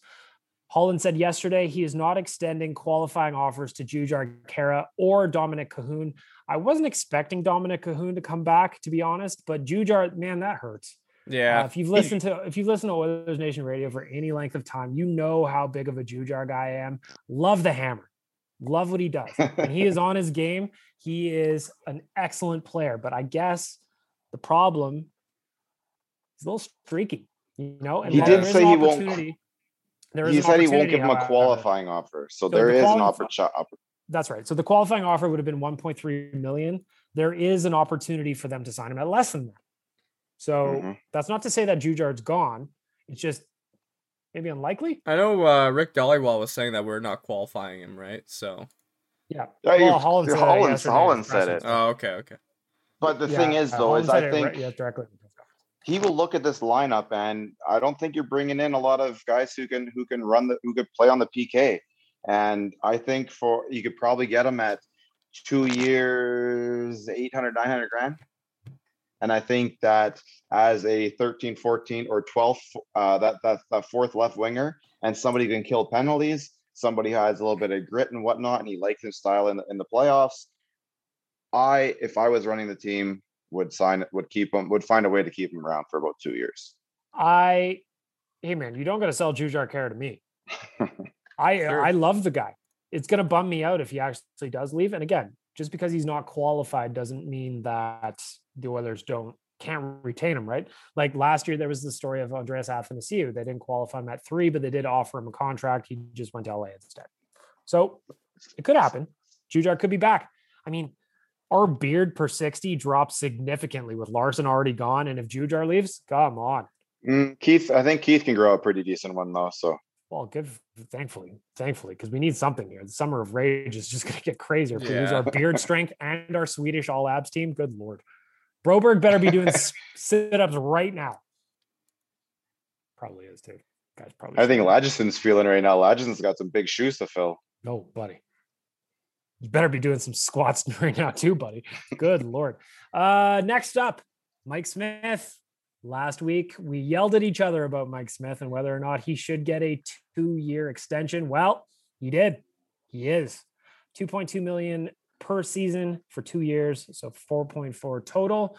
Holland said yesterday he is not extending qualifying offers to Jujhar Khaira or Dominik Kahun. I wasn't expecting Dominik Kahun to come back, to be honest, but Jujhar, man, that hurts. Uh, Yeah. if you've listened to if you've listened to Oilers Nation Radio for any length of time, you know how big of a Jujhar guy I am. Love the hammer. Love what he does. and he is on his game. He is an excellent player. But I guess the problem is a little streaky, you know. And He did say he won't- there is he said he won't opportunity, give him a however- qualifying offer, so, So there the is an qualify- opportunity. That's right. So the qualifying offer would have been 1.3 million. There is an opportunity for them to sign him at less than that. So Mhm. that's not to say that Jujhar's gone. It's just maybe unlikely. I know uh, Rick Dhaliwal was saying that we're not qualifying him, right? So. Yeah. Yeah, you- Holland said, it Holland- Holland said it. Oh, okay, okay. But the Yeah, thing is, uh, though, Holland is said I it think right- yeah, directly. in the press conference. He will look at this lineup, and I don't think you're bringing in a lot of guys who can who can run the who could play on the PK. And I think for you could probably get him at two years, 800, 900 grand. And I think that as a 13, 14, or 12, uh, that, that, that fourth left winger and somebody can kill penalties, somebody has a little bit of grit and whatnot, and he likes his style in in the playoffs. I, if I was running the team, would sign, it, would keep him, would find a way to keep him around for about two years. I, hey man, you don't got to sell Jujhar Khaira to me. I Sure. I love the guy. It's gonna bum me out if he actually does leave. And again, just because he's not qualified doesn't mean that the Oilers don't can't retain him, right? Like last year, there was the story of Andreas Athanasiou. They didn't qualify him at three, but they did offer him a contract. He just went to LA instead. So it could happen. Jujhar could be back. I mean, our beard per 60 drops significantly with Larsson already gone. And if Jujhar leaves, come on. Mm, Keith, I think Keith can grow a pretty decent one though. So Well, good. Thankfully, thankfully, because we need something here. The summer of rage is just going to get crazier. If we lose our beard strength and our Swedish all abs team, good lord, Broberg better be doing s- sit-ups right now. Probably is too. Guys, probably. I think should. Feeling right now. Lagesson's got some big shoes to fill. No, buddy. You better be doing some squats right now too, buddy. Good lord. Uh next up, Mike Smith. Last week we yelled at each other about Mike Smith and whether or not he should get a two-year extension. Well, he did. He is 2.2 million per season for two years, so 4.4 total.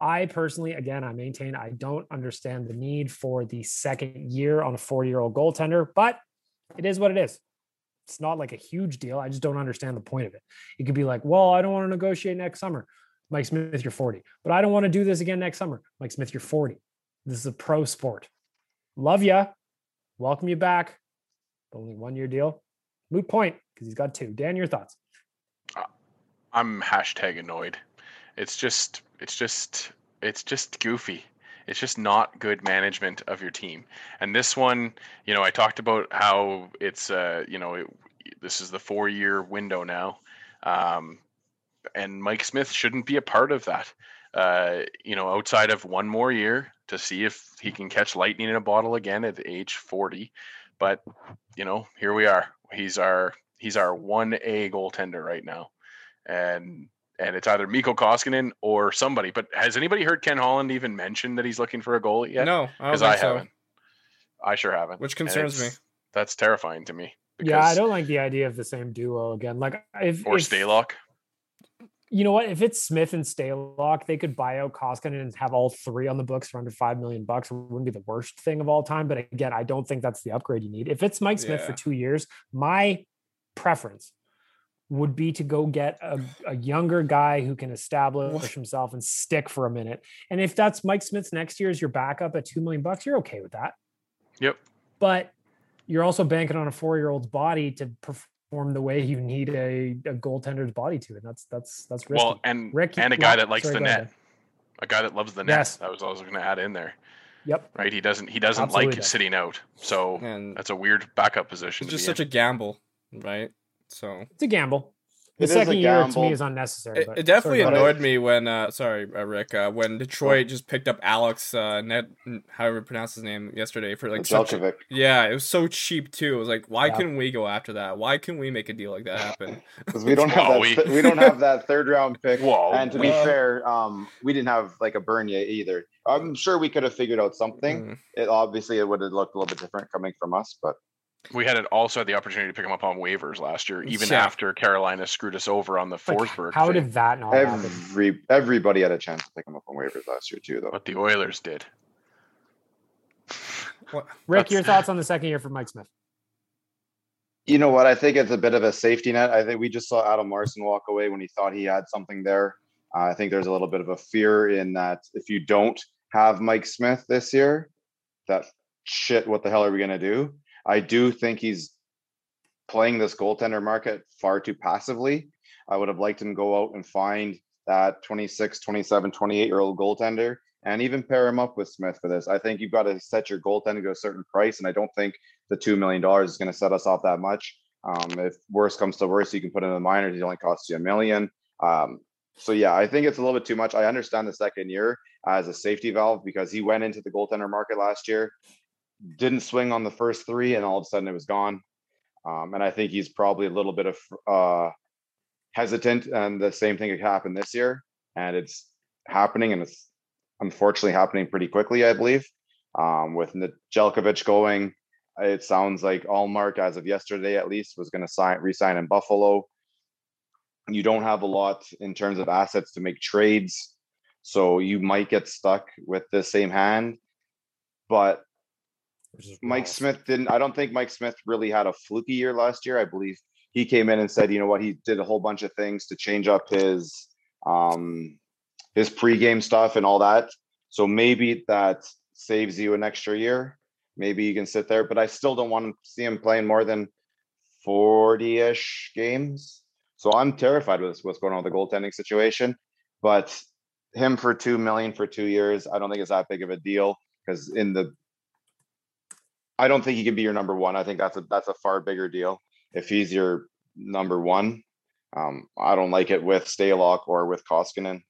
I personally, again, I maintain I don't understand the need for the second year on a 40-year-old goaltender, but it is what it is it's not like a huge deal. I just don't understand the point of it. You could be like, well, I don't want to negotiate next summer. Mike Smith, you're 40. But I don't want to do this again next summer. Mike Smith, you're 40. This is a pro sport. Love ya. Welcome you back. Only one year deal. Moot point because he's got two. Dan, your thoughts? Uh, I'm hashtag annoyed. It's just, it's just, it's just goofy. It's just not good management of your team. And this one, you know, I talked about how it's, uh, you know, it, this is the four year window now. Um, and Mike Smith shouldn't be a part of that. Uh, you know, outside of one more year to see if he can catch lightning in a bottle again at age 40. But, you know, here we are. He's our he's our 1A goaltender right now. And and it's either Mikko Koskinen or somebody. But has anybody heard Ken Holland even mention that he's looking for a goalie yet? No, because I, I haven't. I sure haven't. Which concerns me. That's terrifying to me. Yeah, I don't like the idea of the same duo again. Like if or if, Stalock. You know what? If it's Smith and Stalock, they could buy out Koskinen and have all three on the books for under five million bucks. It wouldn't be the worst thing of all time. But again, I don't think that's the upgrade you need. If it's Mike Smith yeah. for two years, my preference would be to go get a, a younger guy who can establish what? himself and stick for a minute. And if that's Mike Smith's next year as your backup at two million bucks, you're okay with that. Yep. But you're also banking on a four year old's body to perform the way you need a, a goaltender's body to, and that's that's that's risky. Well, and Rick, and a guy that likes sorry, the net, ahead. a guy that loves the net. Yes. That was also going to add in there. Yep. Right. He doesn't. He doesn't Absolutely like does. sitting out. So and that's a weird backup position. It's just such in. a gamble, right? So it's a gamble. The second year to me is unnecessary. It, it definitely sorry, annoyed me when, uh, sorry, uh, Rick, uh, when Detroit just picked up Alex, uh, Net, however you pronounce his name, yesterday for like such. A, yeah, it was so cheap too. It was like, why yeah. couldn't we go after that? Why can we make a deal like that happen? Because we don't have that. We... we don't have that third round pick. Whoa. And to be fair, um, we didn't have like a Bernier either. I'm sure we could have figured out something. Mm. It obviously it would have looked a little bit different coming from us, but we had it also had the opportunity to pick him up on waivers last year, even yeah. after Carolina screwed us over on the Forsberg. Like, how thing. did that not Every happen? everybody had a chance to pick him up on waivers last year too, though. But the Oilers did. What, Rick, your thoughts on the second year for Mike Smith? You know what? I think it's a bit of a safety net. I think we just saw Adam Larsson walk away when he thought he had something there. Uh, I think there's a little bit of a fear in that if you don't have Mike Smith this year, that shit, what the hell are we going to do? I do think he's playing this goaltender market far too passively. I would have liked him to go out and find that 26, 27, 28 year old goaltender and even pair him up with Smith for this. I think you've got to set your goaltender to a certain price. And I don't think the $2 million is going to set us off that much. Um, if worse comes to worse, you can put him in the minors. He only costs you a million. Um, so yeah, I think it's a little bit too much. I understand the second year as a safety valve because he went into the goaltender market last year didn't swing on the first three, and all of a sudden it was gone. Um, and I think he's probably a little bit of uh, hesitant, and the same thing could happen this year. And it's happening, and it's unfortunately happening pretty quickly, I believe. Um, with Nedeljkovic going, it sounds like Ullmark, as of yesterday at least, was going to sign resign in Buffalo. You don't have a lot in terms of assets to make trades, so you might get stuck with the same hand. But Mike Smith didn't. I don't think Mike Smith really had a fluky year last year. I believe he came in and said, you know what, he did a whole bunch of things to change up his um his pregame stuff and all that. So maybe that saves you an extra year. Maybe you can sit there, but I still don't want to see him playing more than 40-ish games. So I'm terrified with what's going on with the goaltending situation. But him for two million for two years, I don't think it's that big of a deal because in the I don't think he can be your number one. I think that's a that's a far bigger deal. If he's your number one, um, I don't like it with Stalock or with Koskinen.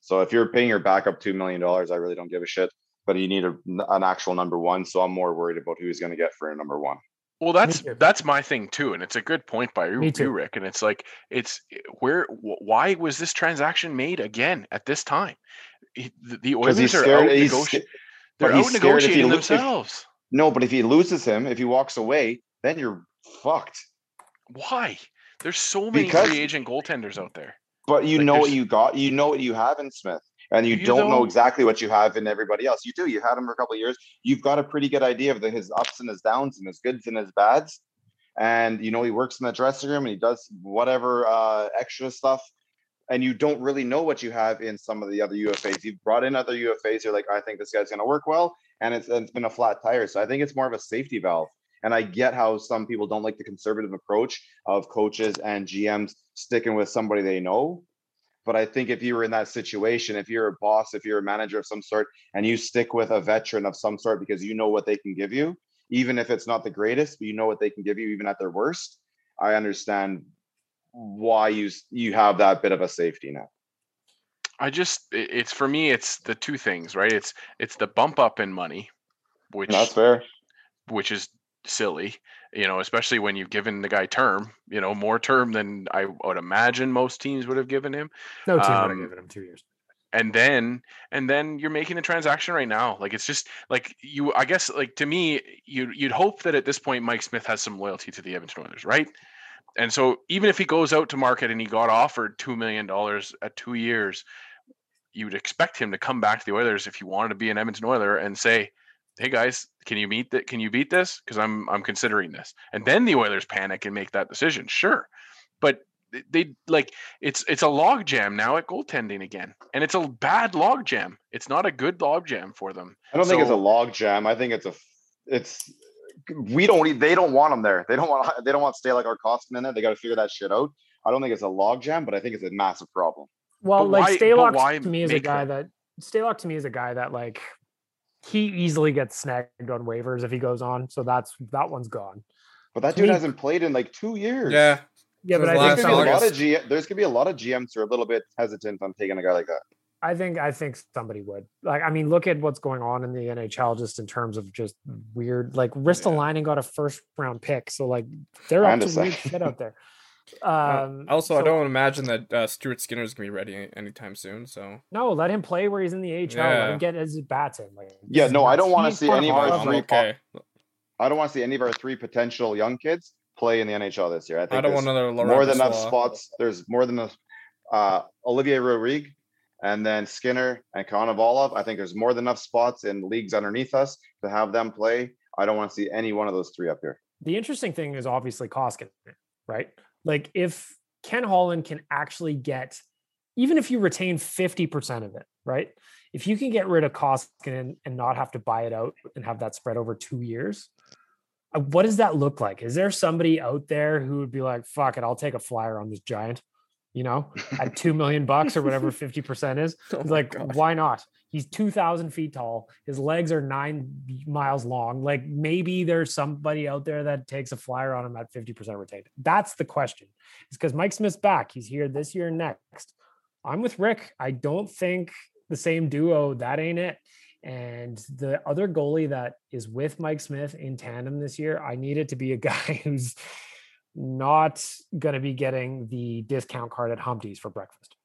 So if you're paying your backup two million dollars, I really don't give a shit. But you need a, an actual number one. So I'm more worried about who he's going to get for a number one. Well, that's that's my thing too, and it's a good point by you, you, Rick. And it's like it's where why was this transaction made again at this time? The, the Oilers are out, negoti- they're out negotiating themselves. No, but if he loses him, if he walks away, then you're fucked. Why? There's so many because, free agent goaltenders out there. But you like know what you got. You know what you have in Smith, and you, you don't, know exactly what you have in everybody else. You do. You had him for a couple of years. You've got a pretty good idea of the, his ups and his downs, and his goods and his bads. And you know he works in the dressing room and he does whatever uh, extra stuff and you don't really know what you have in some of the other UFAs. You've brought in other UFAs. You're like, I think this guy's going to work well, and it's, it's been a flat tire. So I think it's more of a safety valve. And I get how some people don't like the conservative approach of coaches and GMs sticking with somebody they know. But I think if you were in that situation, if you're a boss, if you're a manager of some sort, and you stick with a veteran of some sort because you know what they can give you, even if it's not the greatest, but you know what they can give you, even at their worst, I understand why you you have that bit of a safety net. I just it's for me it's the two things, right? It's it's the bump up in money, which that's fair. Which is silly, you know, especially when you've given the guy term, you know, more term than I would imagine most teams would have given him. No team um, would have given him two years. And then and then you're making the transaction right now. Like it's just like you I guess like to me, you you'd hope that at this point Mike Smith has some loyalty to the Edmonton Oilers, right? And so even if he goes out to market and he got offered two million dollars at two years, you would expect him to come back to the Oilers if he wanted to be an Edmonton Oiler and say, "Hey guys, can you meet that? Can you beat this? Because I'm I'm considering this." And then the Oilers panic and make that decision. Sure, but they like it's it's a log jam now at goaltending again, and it's a bad log jam. It's not a good log jam for them. I don't so, think it's a log jam. I think it's a it's we don't they don't want them there. They don't want they don't want Stalock or Koskinen in there. They got to figure that shit out. I don't think it's a log jam, but I think it's a massive problem. Well, but like Stalock to me is a guy that Stalock to me is a guy that like he easily gets snagged on waivers if he goes on. So that's that one's gone. But that to dude me, hasn't played in like two years. Yeah. Yeah, but I think there's gonna, be a lot of G- there's gonna be a lot of GMs who are a little bit hesitant on taking a guy like that. I think I think somebody would. Like, I mean, look at what's going on in the NHL just in terms of just weird. Like, Ristolainen yeah. got a first round pick, so like they're up to weird shit out there. Uh, um, also, so, I don't imagine that uh, Stuart Skinner is gonna be ready anytime soon. So no, let him play where he's in the AHL. Yeah. Let him get his bats in. Like, yeah, no, I don't want to see any of our three. Okay. I don't want to see any of our three potential young kids play in the NHL this year. I think I don't want another more than enough spots. There's more than enough. Uh, Olivier Rodrigue and then Skinner and Konovalov. I think there's more than enough spots in leagues underneath us to have them play. I don't want to see any one of those three up here. The interesting thing is obviously Koskinen, right? Like if Ken Holland can actually get, even if you retain 50% of it, right? If you can get rid of Koskinen and not have to buy it out and have that spread over two years, uh, what does that look like? Is there somebody out there who would be like, fuck it, I'll take a flyer on this giant? you know, at two million bucks or whatever 50% is. Oh like, God. why not? He's 2,000 feet tall. His legs are nine miles long. Like, maybe there's somebody out there that takes a flyer on him at 50% retained. That's the question. It's because Mike Smith's back. He's here this year and next. I'm with Rick. I don't think the same duo, that ain't it. And the other goalie that is with Mike Smith in tandem this year, I need it to be a guy who's not going to be getting the discount card at Humpty's for breakfast.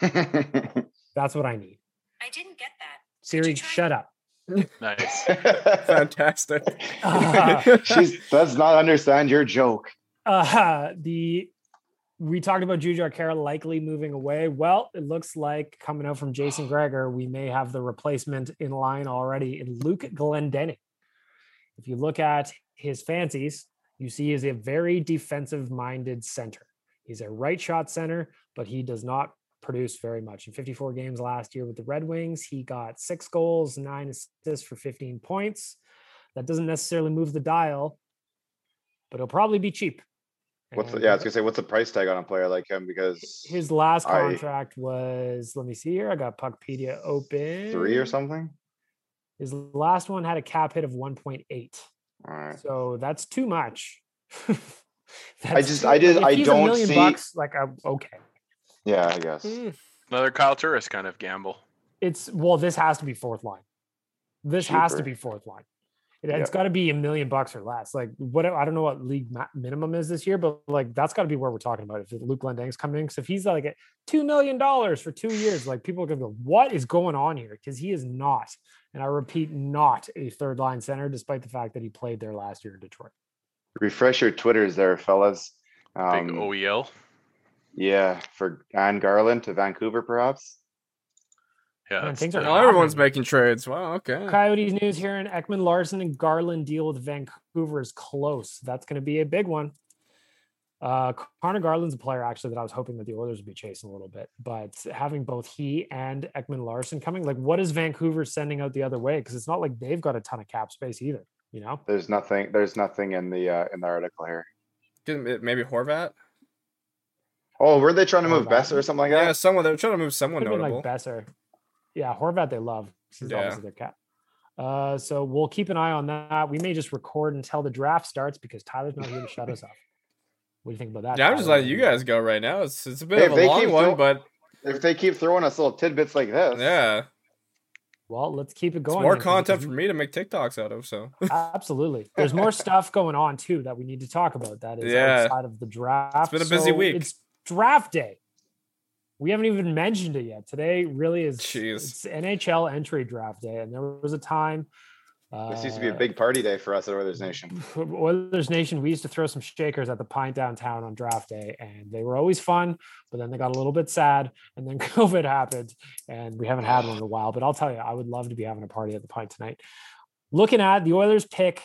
That's what I need. I didn't get that. Siri, shut up. Nice. Fantastic. Uh, she does not understand your joke. Uh, the we talked about Jujhar Khaira likely moving away. Well, it looks like coming out from Jason Gregor, we may have the replacement in line already in Luke Glendening. If you look at his fancies, you see is a very defensive minded center. He's a right shot center, but he does not produce very much. In 54 games last year with the Red Wings, he got six goals, nine assists for 15 points. That doesn't necessarily move the dial, but it'll probably be cheap. What's the, yeah, I was gonna say, what's the price tag on a player like him? Because his last contract I, was, let me see here. I got Puckpedia open. Three or something. His last one had a cap hit of 1.8. All right. So that's too much. I just, I just, I don't see. Bucks, like, uh, okay. Yeah, I guess. Mm. Another Kyle Turris kind of gamble. It's well, this has to be fourth line. This Cheaper. has to be fourth line. It, has got to be a million bucks or less. Like what I don't know what league minimum is this year, but like that's got to be where we're talking about. If Luke Glendening's coming in, because if he's like at two million dollars for two years, like people are gonna go, "What is going on here?" Because he is not, and I repeat, not a third line center, despite the fact that he played there last year in Detroit. Refresh your Twitters there, fellas. Um, Big OEL. Yeah, for Anne Garland to Vancouver, perhaps. Yeah, Man, things are oh, everyone's making trades. Wow, okay. Coyotes news here in Ekman-Larsson and Garland deal with Vancouver is close. That's going to be a big one. Uh, Conor Garland's a player actually that I was hoping that the Oilers would be chasing a little bit, but having both he and Ekman-Larsson coming, like, what is Vancouver sending out the other way? Because it's not like they've got a ton of cap space either. You know, There's nothing. There's nothing in the uh, in the article here. Maybe Horvat. Oh, were they trying to move Horvat. Boeser or something like that? Yeah, someone they're trying to move someone Could have notable. like Boeser. Yeah, Horvat they love. This Yeah. obviously their cap. Uh, so we'll keep an eye on that. We may just record until the draft starts because Tyler's not here to shut us up. What do you think about that? yeah, I'm just letting you guys go right now. It's it's a bit Hey, of a they long one, throw- but If they keep throwing us little tidbits like this, yeah, Well, let's keep it it's going. more then, 'cause- content because for me to make TikToks out of. So Absolutely. There's more stuff going on too that we need to talk about. That is Yeah. outside of the draft. It's been a busy So week. It's draft day. We haven't even mentioned it yet. Today really is Jeez. it's NHL entry draft day, and there was a time. this used to be a uh, big party day for us at Oilers Nation. Oilers Nation, we used to throw some shakers at the pint downtown on draft day, and they were always fun. But then they got a little bit sad, and then COVID happened, and we haven't had one in a while. But I'll tell you, I would love to be having a party at the pint tonight. Looking at the Oilers pick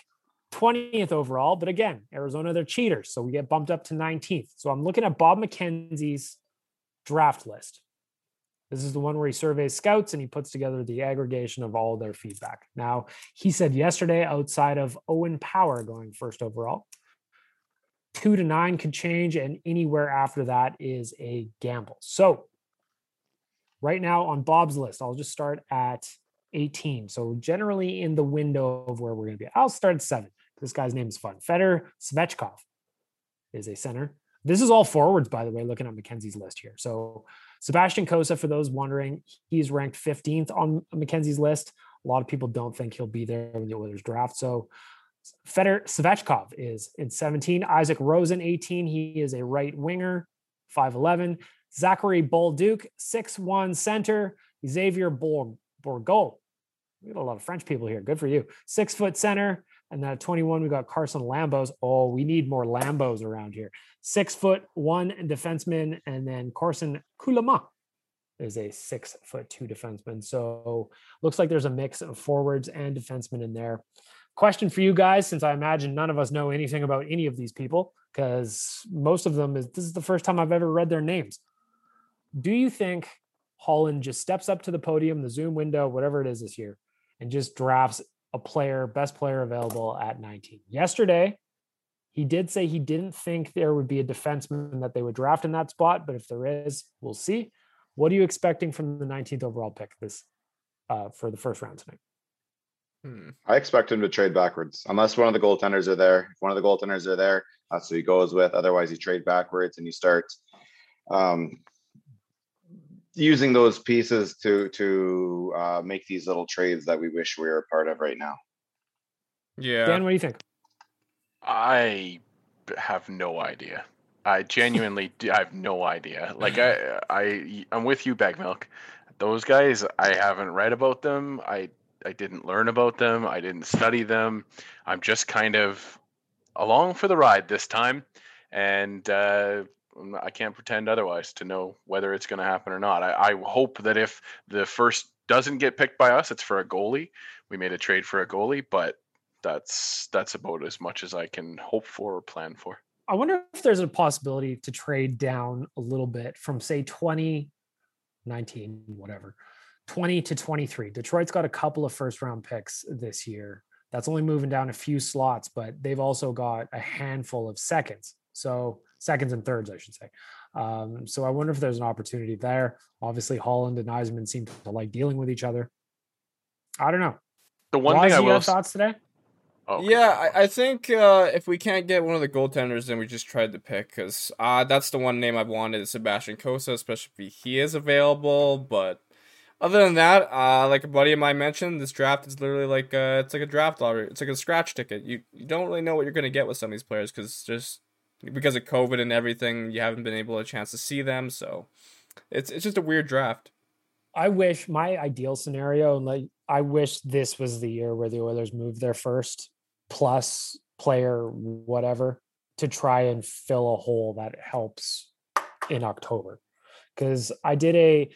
20th overall, but again, Arizona, they're cheaters, so we get bumped up to 19th. So I'm looking at Bob McKenzie's draft list. This is the one where he surveys scouts and he puts together the aggregation of all their feedback. Now, he said yesterday, outside of Owen Power going first overall, two to nine could change, and anywhere after that is a gamble. So, right now on Bob's list, I'll just start at 18. So, generally in the window of where we're going to be. I'll start at seven. This guy's name is fun. Fyodor Svechkov is a center. This is all forwards, by the way, looking at McKenzie's list here. So, Sebastian Cossa, for those wondering, he's ranked 15th on McKenzie's list. A lot of people don't think he'll be there when the Oilers draft. So Fyodor Svechkov is in 17. Isaac Rosen, 18. He is a right winger, 5'11. Zachary Bolduc, 6'1 center. Xavier Borg- Bourgault. We got a lot of French people here. Good for you. Six foot center. And then at 21, we got Carson Lambos. Oh, we need more Lambos around here. Six foot one defenseman. And then Carson Kulama is a six foot two defenseman. So looks like there's a mix of forwards and defensemen in there. Question for you guys, since I imagine none of us know anything about any of these people, because most of them is this is the first time I've ever read their names. Do you think Holland just steps up to the podium, the Zoom window, whatever it is this year, and just drafts a player, best player available at 19? Yesterday, he did say he didn't think there would be a defenseman that they would draft in that spot, but if there is, we'll see. What are you expecting from the 19th overall pick this uh, for the first round tonight? hmm. I expect him to trade backwards unless one of the goaltenders are there. If one of the goaltenders are there, that's who he goes with. Otherwise, you trade backwards and you start um, using those pieces to to uh, make these little trades that we wish we were a part of right now. yeah, Dan, what do you think? I have no idea. I genuinely do, I have no idea. Like I I I'm with you, Bag Milk. Those guys, I haven't read about them. I I didn't learn about them. I didn't study them. I'm just kind of along for the ride this time, and uh, I'm I can't pretend otherwise to know whether it's going to happen or not. I, I hope that if the first doesn't get picked by us, it's for a goalie. We made a trade for a goalie, but that's that's about as much as I can hope for or plan for. I wonder if there's a possibility to trade down a little bit from say 20, 19, whatever, 20 to 23. Detroit's got a couple of first round picks this year. That's only moving down a few slots, but they've also got a handful of seconds. So seconds and thirds, I should say. Um, so I wonder if there's an opportunity there. Obviously, Holland and Yzerman seem to like dealing with each other. I don't know. The one Waz, thing I will have s- thoughts today? oh, okay, yeah. I, I think uh, if we can't get one of the goaltenders, then we just tried to pick because uh, that's the one name I've wanted is Sebastian Cossa, especially if he is available. But other than that, uh, like a buddy of mine mentioned, this draft is literally like uh, it's like a draft lottery. It's like a scratch ticket. You you don't really know what you're gonna get with some of these players because just because of COVID and everything, you haven't been able to a chance to see them. So it's it's just a weird draft. I wish my ideal scenario, and like I wish this was the year where the Oilers moved their first plus player, whatever, to try and fill a hole that helps in October. Because I did a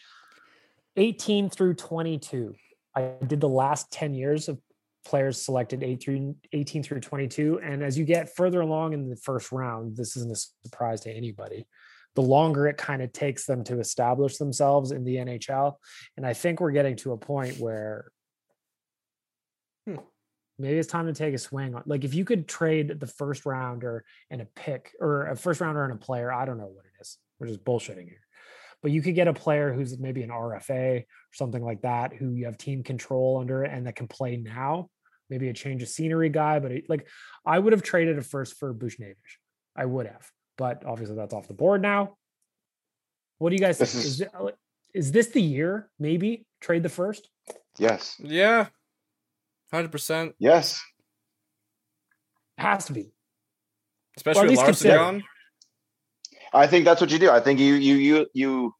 18 through 22. I did the last 10 years of players selected 8 through 18 through 22. And as you get further along in the first round, this isn't a surprise to anybody. The longer it kind of takes them to establish themselves in the NHL. And I think we're getting to a point where hmm, maybe it's time to take a swing on like if you could trade the first rounder and a pick or a first rounder and a player, I don't know what it is. We're just bullshitting here but you could get a player who's maybe an RFA or something like that, who you have team control under and that can play now. Maybe a change of scenery guy, but it, like I would have traded a first for Buchnevich. I would have, but obviously that's off the board now. What do you guys think? Is, is, uh, is this the year? Maybe trade the first. Yes. Yeah. Hundred percent. Yes. It has to be. Especially well, Larsson gone. I think that's what you do. I think you you you you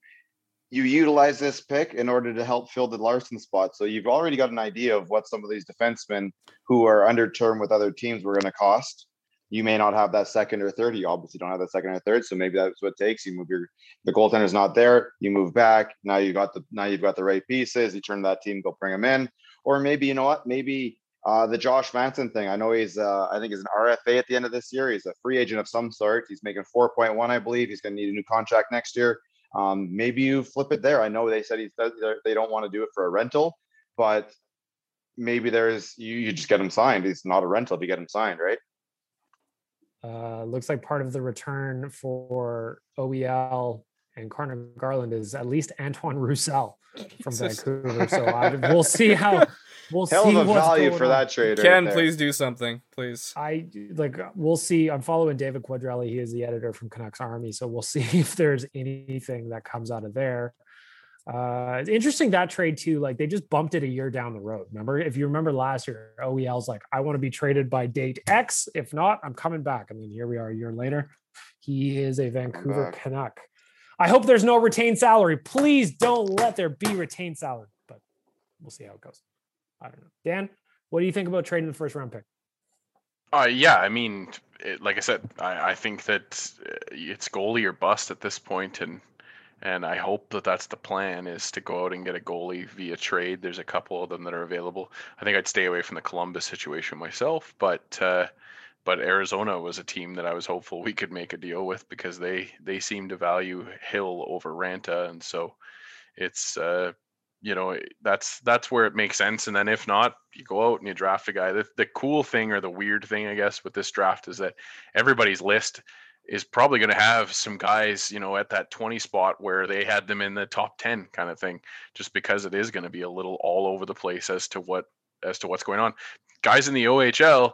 you utilize this pick in order to help fill the Larson spot. So you've already got an idea of what some of these defensemen who are under term with other teams were going to cost. You may not have that second or third. You obviously don't have that second or third. So maybe that's what takes. You move your the goaltender's not there. You move back. Now you got the now you've got the right pieces. You turn that team, go bring them in. Or maybe you know what? Maybe uh, the Josh Manson thing. I know he's, uh, I think he's an RFA at the end of this year. He's a free agent of some sort. He's making 4.1, I believe. He's going to need a new contract next year. Um, maybe you flip it there. I know they said he he's, they don't want to do it for a rental, but maybe there's, you, you just get him signed. He's not a rental if you get him signed, right? Uh, looks like part of the return for OEL and Conor Garland is at least Antoine Roussel from Vancouver. So I, we'll see how we'll Hell see of a value for on. that trade. Ken, right please do something, please. I like we'll see. I'm following David Quadrelli. He is the editor from Canucks Army, so we'll see if there's anything that comes out of there. Uh, it's interesting that trade too. Like they just bumped it a year down the road. Remember, if you remember last year, OEL's like, I want to be traded by date X. If not, I'm coming back. I mean, here we are a year later. He is a Vancouver Canuck. I hope there's no retained salary. Please don't let there be retained salary, but we'll see how it goes. I don't know. Dan, what do you think about trading the first round pick? Uh, yeah, I mean, it, like I said, I, I think that uh, it's goalie or bust at this point, and and I hope that that's the plan is to go out and get a goalie via trade. There's a couple of them that are available. I think I'd stay away from the Columbus situation myself, but uh, but Arizona was a team that I was hopeful we could make a deal with because they they seem to value Hill over Raanta, and so it's uh, you know that's that's where it makes sense and then if not you go out and you draft a guy. The, the cool thing or the weird thing i guess with this draft is that everybody's list is probably going to have some guys you know at that 20 spot where they had them in the top 10 kind of thing just because it is going to be a little all over the place as to what as to what's going on. Guys in the ohl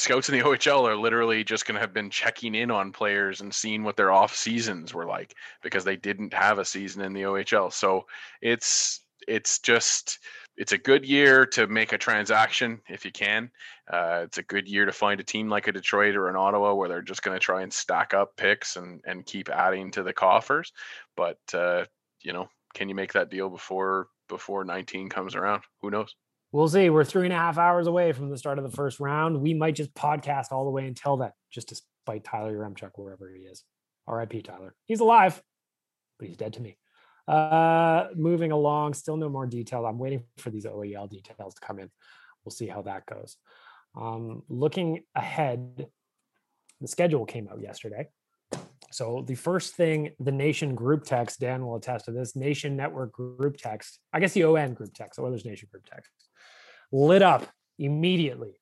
scouts in the OHL are literally just going to have been checking in on players and seeing what their off seasons were like because they didn't have a season in the OHL. So it's it's just it's a good year to make a transaction if you can. Uh, it's a good year to find a team like a Detroit or an Ottawa where they're just going to try and stack up picks and and keep adding to the coffers. But uh, you know, can you make that deal before before 19 comes around? Who knows? We'll see. We're three and a half hours away from the start of the first round. We might just podcast all the way until then, just to spite Tyler Yaremchuk wherever he is. R.I.P. Tyler. He's alive, but he's dead to me. Uh, moving along, still no more detail. I'm waiting for these OEL details to come in. We'll see how that goes. Um, looking ahead, the schedule came out yesterday. So the first thing, the Nation group text, Dan will attest to this. Nation Network group text. I guess the ON group text, Oilers Nation group text lit up immediately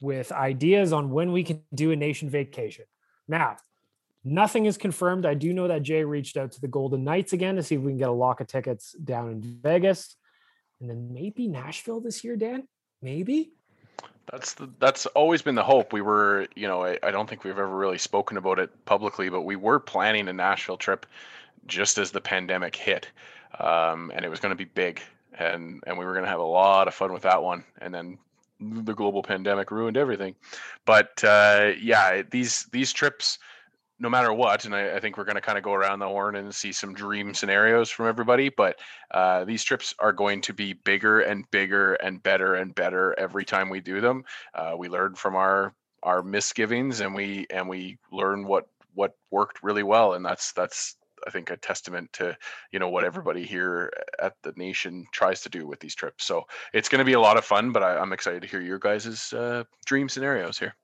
with ideas on when we can do a nation vacation. Now, nothing is confirmed. I do know that Jay reached out to the Golden Knights again to see if we can get a lock of tickets down in Vegas. And then maybe Nashville this year, Dan? Maybe. That's the, that's always been the hope. We were, you know, I, I don't think we've ever really spoken about it publicly, but we were planning a Nashville trip just as the pandemic hit, um, and it was going to be big and and we were going to have a lot of fun with that one. And then the global pandemic ruined everything. But uh, yeah these these trips no matter what and i, I think we're going to kind of go around the horn and see some dream scenarios from everybody but uh, these trips are going to be bigger and bigger and better and better every time we do them. Uh, we learn from our our misgivings and we and we learn what what worked really well and that's that's I think a testament to you know what everybody here at the nation tries to do with these trips. So it's going to be a lot of fun, but I, am excited to hear your guys' uh, dream scenarios here.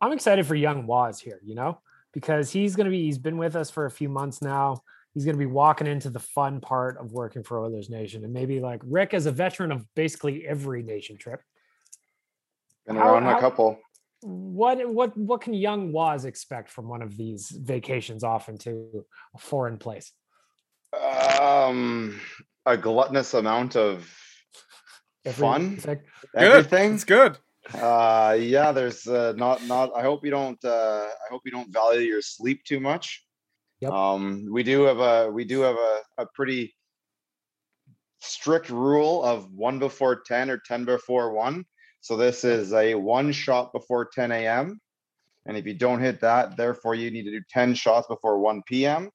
I'm excited for young Waz here, you know, because he's going to be he's been with us for a few months now. He's going to be walking into the fun part of working for Oilers Nation, and maybe like Rick, as a veteran of basically every nation trip, been around how, a couple what what what can young Waz expect from one of these vacations off into a foreign place? Um, a gluttonous amount of fun. Good. Everything. It's good. Uh, yeah. There's uh, not not. I hope you don't. Uh, I hope you don't value your sleep too much. Yep. Um, we do have a we do have a, a pretty strict rule of one before ten or ten before one. So this is a one shot before 10 a.m. And if you don't hit that, therefore you need to do 10 shots before 1 p.m.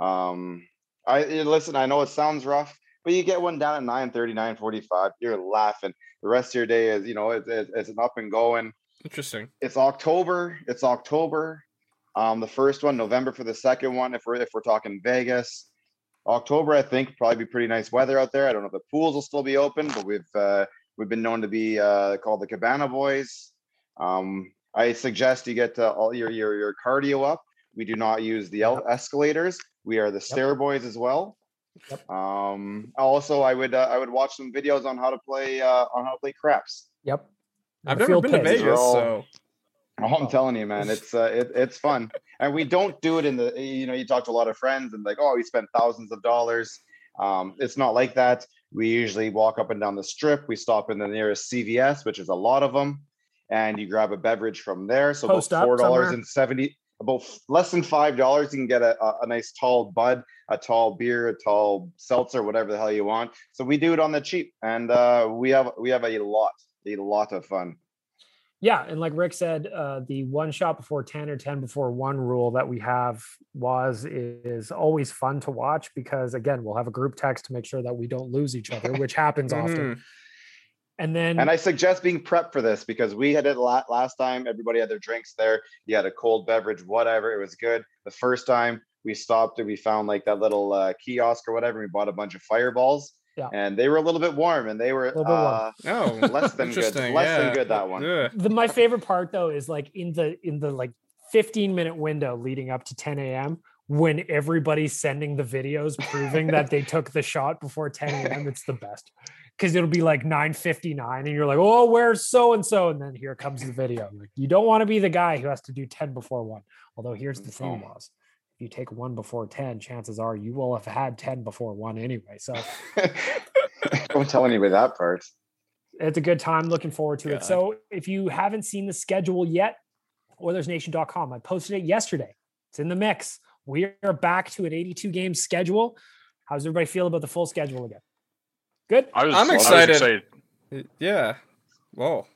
Um, I listen, I know it sounds rough, but you get one down at 9 39, 45, you're laughing. The rest of your day is, you know, it, it, it's an up and going. Interesting. It's October. It's October. Um, the first one, November for the second one. If we're if we're talking Vegas, October, I think probably be pretty nice weather out there. I don't know if the pools will still be open, but we've uh, We've been known to be uh, called the Cabana Boys. Um, I suggest you get all your, your your cardio up. We do not use the yep. escalators. We are the stair yep. boys as well. Yep. Um, also, I would uh, I would watch some videos on how to play uh, on how to play craps. Yep. I've never been to Vegas, all, so. Oh, I'm telling you, man, it's uh, it, it's fun, and we don't do it in the. You know, you talk to a lot of friends, and like, oh, we spent thousands of dollars. Um, it's not like that. We usually walk up and down the strip. We stop in the nearest CVS, which is a lot of them, and you grab a beverage from there. So Post about four dollars and seventy, about less than five dollars, you can get a, a, a, nice tall bud, a tall beer, a tall seltzer, whatever the hell you want. So we do it on the cheap, and uh, we have we have a lot, a lot of fun. Yeah, and like Rick said, uh, the one shot before ten or ten before one rule that we have was is always fun to watch because again, we'll have a group text to make sure that we don't lose each other, which happens mm-hmm. often. And then, and I suggest being prepped for this because we had it last time. Everybody had their drinks there. You had a cold beverage, whatever. It was good. The first time we stopped and we found like that little uh, kiosk or whatever. We bought a bunch of fireballs yeah. And they were a little bit warm and they were uh, oh, less than good. Less yeah. than good that one. Yeah. The, my favorite part though is like in the in the like 15 minute window leading up to 10 a.m. when everybody's sending the videos proving that they took the shot before 10 a.m. It's the best. Because it'll be like 9:59 and you're like, oh, where's so and so? And then here comes the video. Like, you don't want to be the guy who has to do 10 before one. Although here's the thing, was if you take one before 10, chances are you will have had 10 before one anyway. So don't tell anybody that part. It's a good time. Looking forward to it. So if you haven't seen the schedule yet, OilersNation.com. I posted it yesterday. It's in the mix. We are back to an 82 game schedule. How's everybody feel about the full schedule again? Good. I am excited. excited. Yeah. Whoa.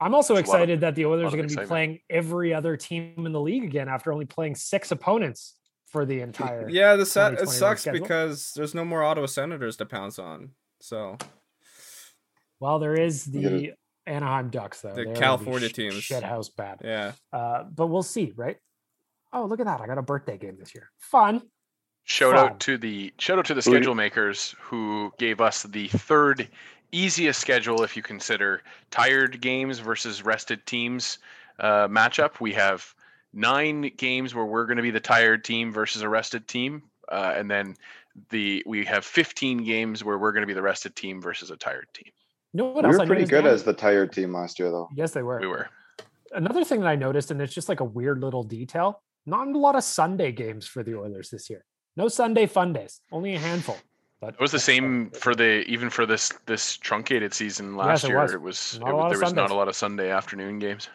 I'm also excited of, that the Oilers are going to be playing every other team in the league again after only playing six opponents for the entire. Yeah, the set it sucks schedule. because there's no more Ottawa Senators to pounce on. So, well, there is the Anaheim Ducks though. The They're California teams, shit house bad. Yeah, uh, but we'll see, right? Oh, look at that! I got a birthday game this year. Fun. Shout Fun. out to the shout out to the schedule makers who gave us the third easiest schedule if you consider tired games versus rested teams uh, matchup. We have nine games where we're going to be the tired team versus a rested team, uh, and then the we have 15 games where we're going to be the rested team versus a tired team. You know what we were pretty good as the tired team last year, though. Yes, they were. We were. Another thing that I noticed, and it's just like a weird little detail. Not a lot of Sunday games for the Oilers this year. No Sunday fun days. Only a handful. But it was the same for the even for this this truncated season last yes, it year. Was. It was, it, there was Sundays. not a lot of Sunday afternoon games.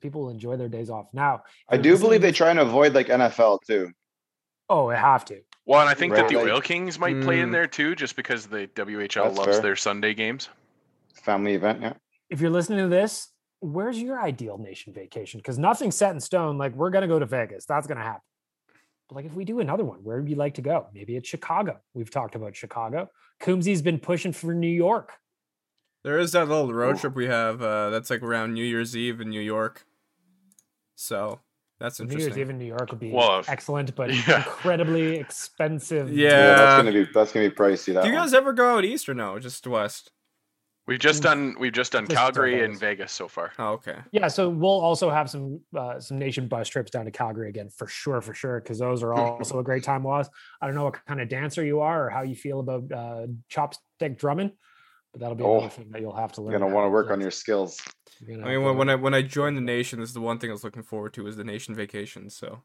People enjoy their days off now. I do believe they try and avoid like NFL too. Oh, they have to. Well, and I think right. that the Oil Kings might mm. play in mm. there too, just because the WHL That's loves fair. their Sunday games. Family event, yeah. If you're listening to this, where's your ideal nation vacation? Because nothing's set in stone. Like we're gonna go to Vegas. That's gonna happen. But like if we do another one, where would you like to go? Maybe it's Chicago. We've talked about Chicago. Coombsy's been pushing for New York. There is that little road trip we have uh, that's like around New Year's Eve in New York. So That's interesting. New Year's. Eve in New York would be Well, excellent, but yeah. incredibly expensive. Yeah. Yeah, that's gonna be that's gonna be pricey. That Do you one. guys ever go out east or no? Just west? We've just done we've just done Just Calgary Vegas. and Vegas so far. Oh, okay. Yeah, so we'll also have some uh, some nation bus trips down to Calgary again for sure, for sure, because those are also a great time. Was I don't know what kind of dancer you are or how you feel about uh, chopstick drumming, but that'll be Oh, another thing that you'll have to learn. You're gonna want to work on your skills. I mean, when, when. I when I joined the nation, this is the one thing I was looking forward to is the nation vacation. So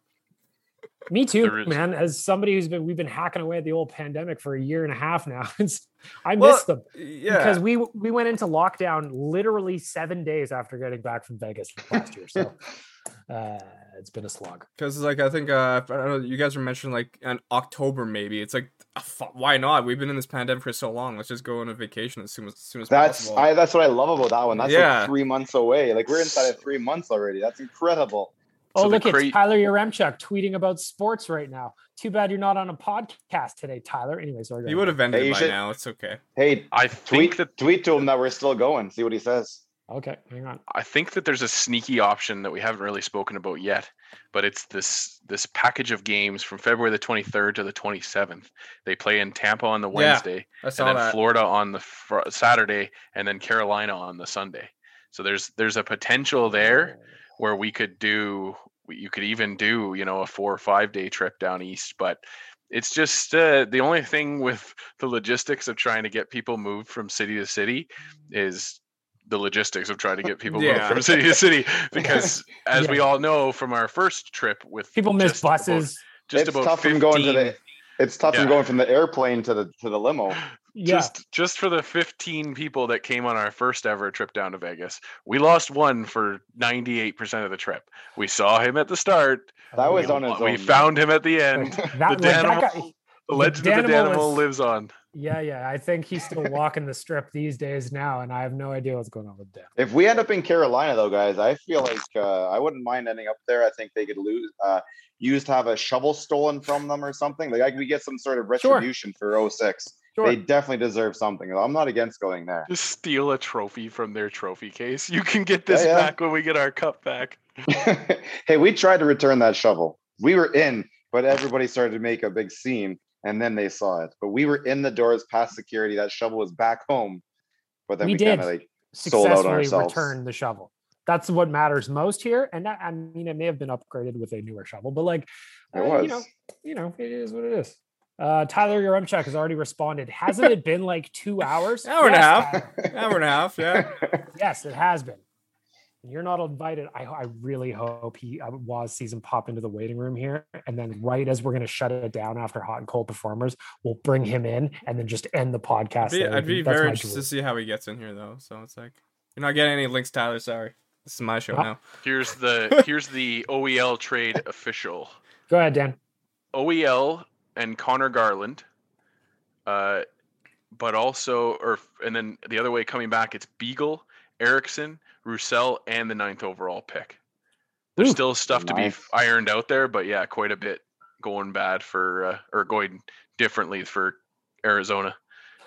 Me too, There is- man. As somebody who's been we've been hacking away at the old pandemic for a year and a half now. It's I Well, miss them yeah, because we we went into lockdown literally seven days after getting back from Vegas last year. So uh, it's been a slog. because like I think uh, I don't know. You guys were mentioning like in October maybe. It's like uh, why not? We've been in this pandemic for so long. Let's just go on a vacation as soon as, as soon as That's possible. I. That's what I love about that one. That's Yeah. like three months away. Like we're inside of three months already. That's incredible. Oh, So the look, cra- it's Tyler Yaremchuk tweeting about sports right now. Too bad you're not on a podcast today, Tyler. Anyways, sorry. you would have ended Hey, it by should- now. It's okay. Hey, I tweet think that tweet to him that we're still going. See what he says. Okay, hang on. I think that there's a sneaky option that we haven't really spoken about yet, but it's this this package of games from February the 23rd to the 27th. They play in Tampa on the Wednesday, I saw and then that. Florida on the fr- Saturday, and then Carolina on the Sunday. So there's there's a potential there oh. Where we could do you could even do you know a four or five day trip down east but it's just uh, the only thing with the logistics of trying to get people moved from city to city is the logistics of trying to get people moved Yeah. from city to city because as we all know from our first trip with People miss just about- buses. just it's about tough 15, from going to the. It's tough from going from the airplane to the to the limo. Yeah. just just for the 15 people that came on our first ever trip down to Vegas, we lost one for 98% of the trip. We saw him at the start. That was we, on his we own. found him at the end. that, the like, that guy, The the legend of the Danimal Danimal lives on. yeah, yeah. I think he's still walking the strip these days now, and I have no idea what's going on with Dan. If we end up in Carolina, though, guys, I feel like uh, I wouldn't mind ending up there. I think they could lose, uh, use to have a shovel stolen from them or something. Like I, we get some sort of Sure. retribution for 06. Sure. They definitely deserve something. I'm not against going there. Just steal a trophy from their trophy case. You can get this Yeah, yeah. back when we get our cup back. hey, we tried to return that shovel. We were in, but everybody started to make a big scene, and then they saw it. But we were in the doors past security. That shovel was back home, but then We we, kind did. of like sold out on Successfully ourselves. return the shovel. That's what matters most here. And that, I mean, it may have been upgraded with a newer shovel, but like, It uh, was. you know, you know, it is what it is. Uh, Tyler Yaremchuk has already responded. Hasn't it been like two hours? Hour and a half. Hour and a half. Yeah. Yes, it has been. And You're not invited. I, I really hope he uh, was sees him pop into the waiting room here, and then right as we're going to shut it down after hot and cold performers, we'll bring him in and then just end the podcast. I'd be, there. I'd be That's very interested to see how he gets in here though. So it's like you're not getting any links, Tyler. Sorry. This is my show Ah. now. Here's the here's the OEL trade official. Go ahead, Dan. OEL and Conor Garland. Uh, but also, or and then the other way coming back, it's Beagle, Eriksson, Roussel, and the ninth overall pick. There's Ooh, still stuff to be ironed out there, but yeah, quite a bit going bad for uh, or going differently for Arizona,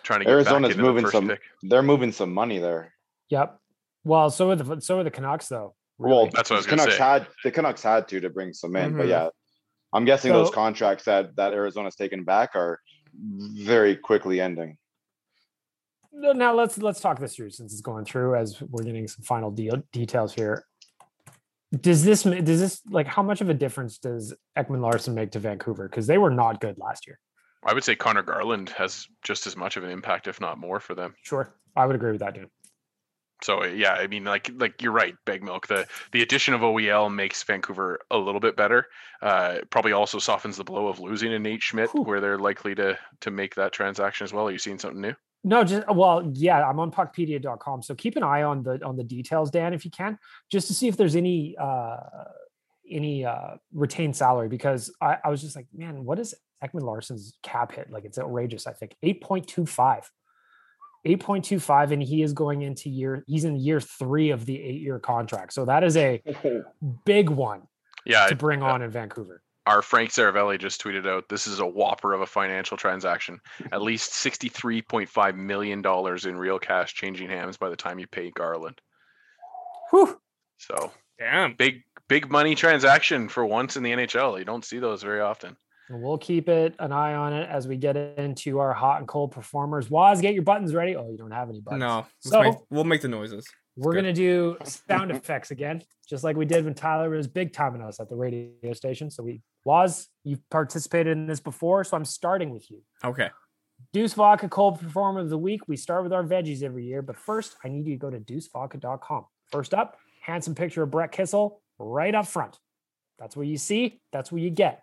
trying to get Arizona's back into moving the first some- pick. They're moving some money there. Yep. Well, so are the so are the Canucks though. Well. That's what I was the Canucks say. had the Canucks had to to bring some in, but Mhm. yeah, I'm guessing those contracts that that Arizona's taken back are very quickly ending. Now let's let's talk this through since it's going through as we're getting some final deal details here. Does this does this like how much of a difference does Ekman-Larsson make to Vancouver because they were not good last year? I would say Conor Garland has just as much of an impact, if not more, for them. Sure, I would agree with that, Dan. So uh, yeah, I mean, like like you're right, Big Milk. The the addition of OEL makes Vancouver a little bit better. Uh, probably also softens the blow of losing a Nate Schmidt, Whew. where they're likely to to make that transaction as well. Are you seeing something new? No, just well, yeah, I'm on puckpedia.com. So keep an eye on the on the details, Dan, if you can, just to see if there's any uh any uh retained salary because I, I was just like, man, what is Ekman-Larsson's cap hit? Like it's outrageous, I think. 8.25. 8.25, and he is going into year, he's in year three of the eight-year contract. So that is a big one Yeah, to bring uh, on in Vancouver. our Frank Seravalli just tweeted out this is a whopper of a financial transaction. At least sixty three point five million dollars in real cash changing hands by the time you pay Garland. Whew. So Damn. big big money transaction for once in the NHL. You don't see those very often. And we'll keep it an eye on it as we get into our hot and cold performers. Waz, get your buttons ready. Oh, you don't have any buttons. No, So make- we'll make the noises. we're good. gonna do sound effects again, just like we did when Tyler was big timing us at the radio station. So we Waz, you've participated in this before, so I'm starting with you. Okay. Deuce Vodka Cold Performer of the Week. We start with our veggies every year, but first, I need you to go to deucevodka.com. First up, handsome picture of Brett Kissel right up front. That's what you see. That's what you get.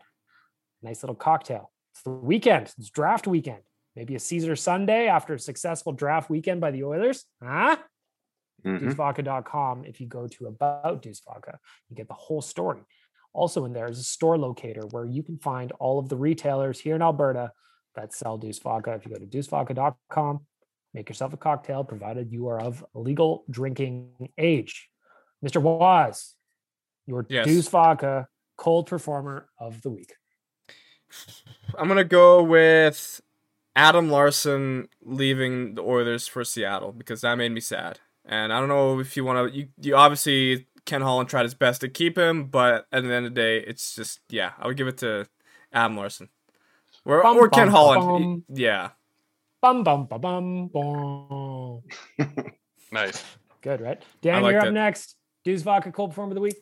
Nice little cocktail. It's the weekend. It's draft weekend. Maybe a Caesar Sunday after a successful draft weekend by the Oilers. Huh? Mhm. deucevodka.com. If you go to about Deuce Vodka, you get the whole story. Also, in there is a store locator where you can find all of the retailers here in Alberta that sell Deuce Vodka. If you go to deucevodka.com, make yourself a cocktail, provided you are of legal drinking age. Mr. Waz, your Yes. Deuce Vodka cold performer of the week. I'm gonna go with Adam Larsson leaving the Oilers for Seattle because that made me sad. And I don't know if you want to. You, you obviously Ken Holland tried his best to keep him, but at the end of the day, it's just yeah. I would give it to Adam Larsson or, Bum, or Ken Holland. bum. Yeah, Bum, bum, bum, bum, bum. Nice. Good, right? Dan, you're up it. next. Deuce Vodka cold performer of the week.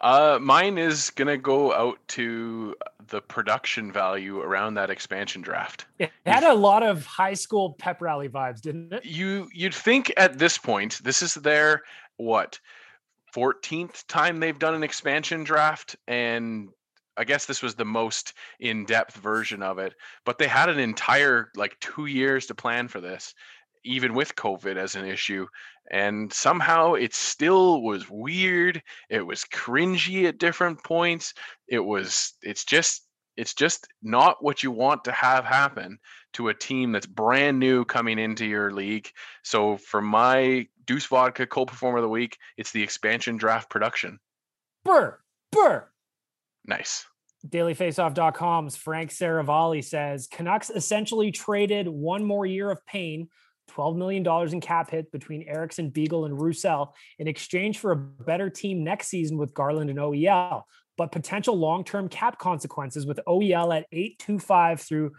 Uh, mine is gonna go out to the production value around that expansion draft. It had a lot of high school pep rally vibes, didn't it? You you'd think at this point, this is their what 14th time they've done an expansion draft, and I guess this was the most in-depth version of it. But they had an entire like two years to plan for this, even with COVID as an issue. And somehow it still was weird. It was cringy at different points. It was it's just it's just not what you want to have happen to a team that's brand new coming into your league. So for my Deuce Vodka Cold Performer of the Week, it's the expansion draft production. Burr, burr. Nice. dailyfaceoff.com's Frank Seravalli says Canucks essentially traded one more year of pain, $12 million in cap hit between Eriksson, Beagle, and Roussel in exchange for a better team next season with Garland and OEL, but potential long term cap consequences with OEL at 825 through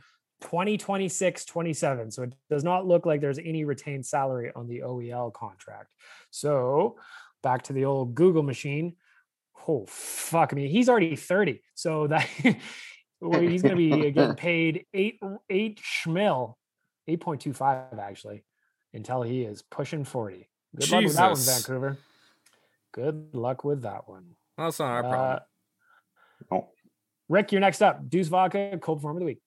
2026 27. So it does not look like there's any retained salary on the OEL contract. So back to the old Google machine oh fuck I mean he's already 30 so that he's going to be uh, getting paid eight eight schmil 8.25 actually until he is pushing 40 good luck with that one vancouver good luck with that one well, that's not our Uh, problem. Oh. rick you're next up deuce vodka cold form of the week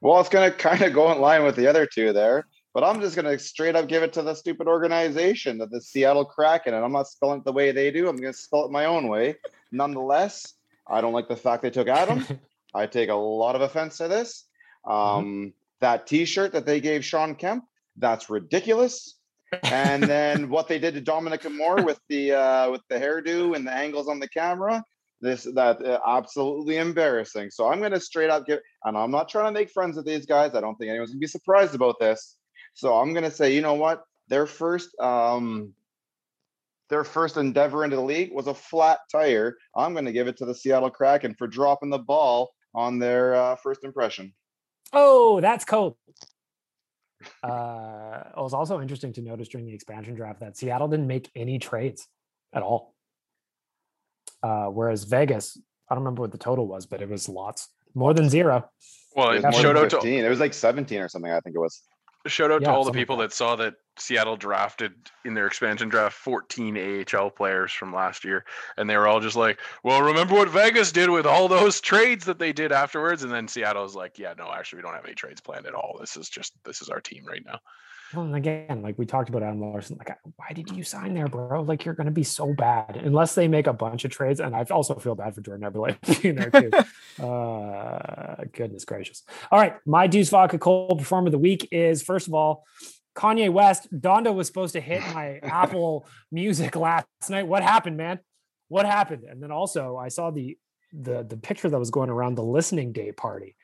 Well, it's going to kind of go in line with the other two there, but I'm just going to straight up give it to the stupid organization that the Seattle Kraken, and I'm not spelling it the way they do. I'm going to spell it my own way. Nonetheless, I don't like the fact they took Adam. I take a lot of offense to this. Um, That T-shirt that they gave Shawn Kemp, that's ridiculous. And then what they did to Dominic Moore with the uh, with the hairdo and the angles on the camera, this that uh, absolutely embarrassing. So I'm going to straight up give, and I'm not trying to make friends with these guys. I don't think anyone's going to be surprised about this. So I'm going to say, you know what? Their first um, their first endeavor into the league was a flat tire. I'm going to give it to the Seattle Kraken for dropping the ball on their uh, first impression. Oh, that's cold. Uh, it was also interesting to notice during the expansion draft that Seattle didn't make any trades at all. Uh, whereas Vegas, I don't remember what the total was, but it was lots more than zero. Well, It was shout than out to 15. It was like 17 or something. I think it was. shout out to all the something like people that. that saw that Seattle drafted in their expansion draft 14 AHL players from last year, and they were all just like, "Well, remember what Vegas did with all those trades that they did afterwards?" And then Seattle was like, "Yeah, no, actually, we don't have any trades planned at all. This is just this is our team right now." Well, and again, like we talked about Adam Larsson, like, why did you sign there, bro? Like, you're going to be so bad unless they make a bunch of trades. And I also feel bad for Jordan Eberle being there too. uh, goodness gracious. All right. My Deuce Vodka Cold Performer of the Week is first of all, Kanye West. Donda was supposed to hit my Apple Music last night. What happened, man? What happened? And then also, I saw the the the picture that was going around the listening day party.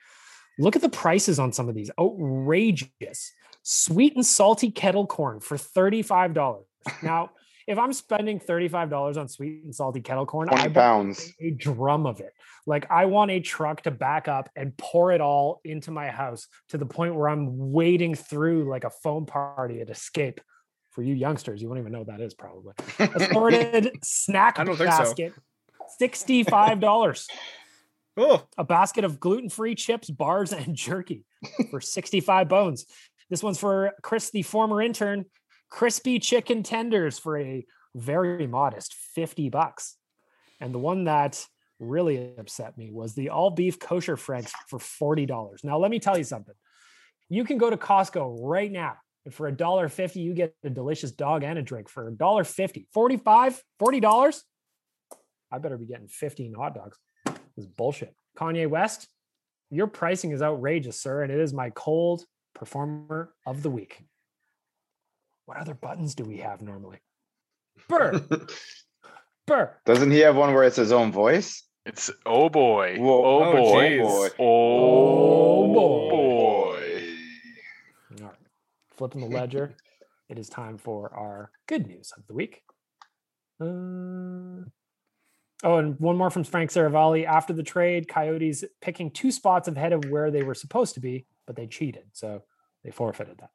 Look at the prices on some of these. Outrageous. Sweet and salty kettle corn for $35. Now, if I'm spending $35 on sweet and salty kettle corn, 20 I want pounds. a drum of it. Like I want a truck to back up and pour it all into my house to the point where I'm wading through like a foam party at Escape. For you youngsters, you won't even know what that is probably. Assorted snack I don't think so. basket, $65. Oh, a basket of gluten-free chips, bars, and jerky for 65 bones. This one's for Chris, the former intern. Crispy chicken tenders for a very modest 50 bucks. And the one that really upset me was the all beef kosher franks for $40. Now, let me tell you something. You can go to Costco right now, and for a dollar fifty, you get a delicious dog and a drink for a dollar fifty. 45 $40. I better be getting 15 hot dogs. This is bullshit. Kanye West, your pricing is outrageous, sir, and it is my cold performer of the week. What other buttons do we have normally? Burr. Burr. Doesn't he have one where it's his own voice? It's oh boy, Whoa. oh, Oh, boy, jeez. oh, boy. boy. All right. Flipping the ledger. It is time for our good news of the week. Uh, oh, and one more from Frank Seravalli. After the trade, Coyotes picking two spots ahead of where they were supposed to be, but they cheated. So they forfeited that.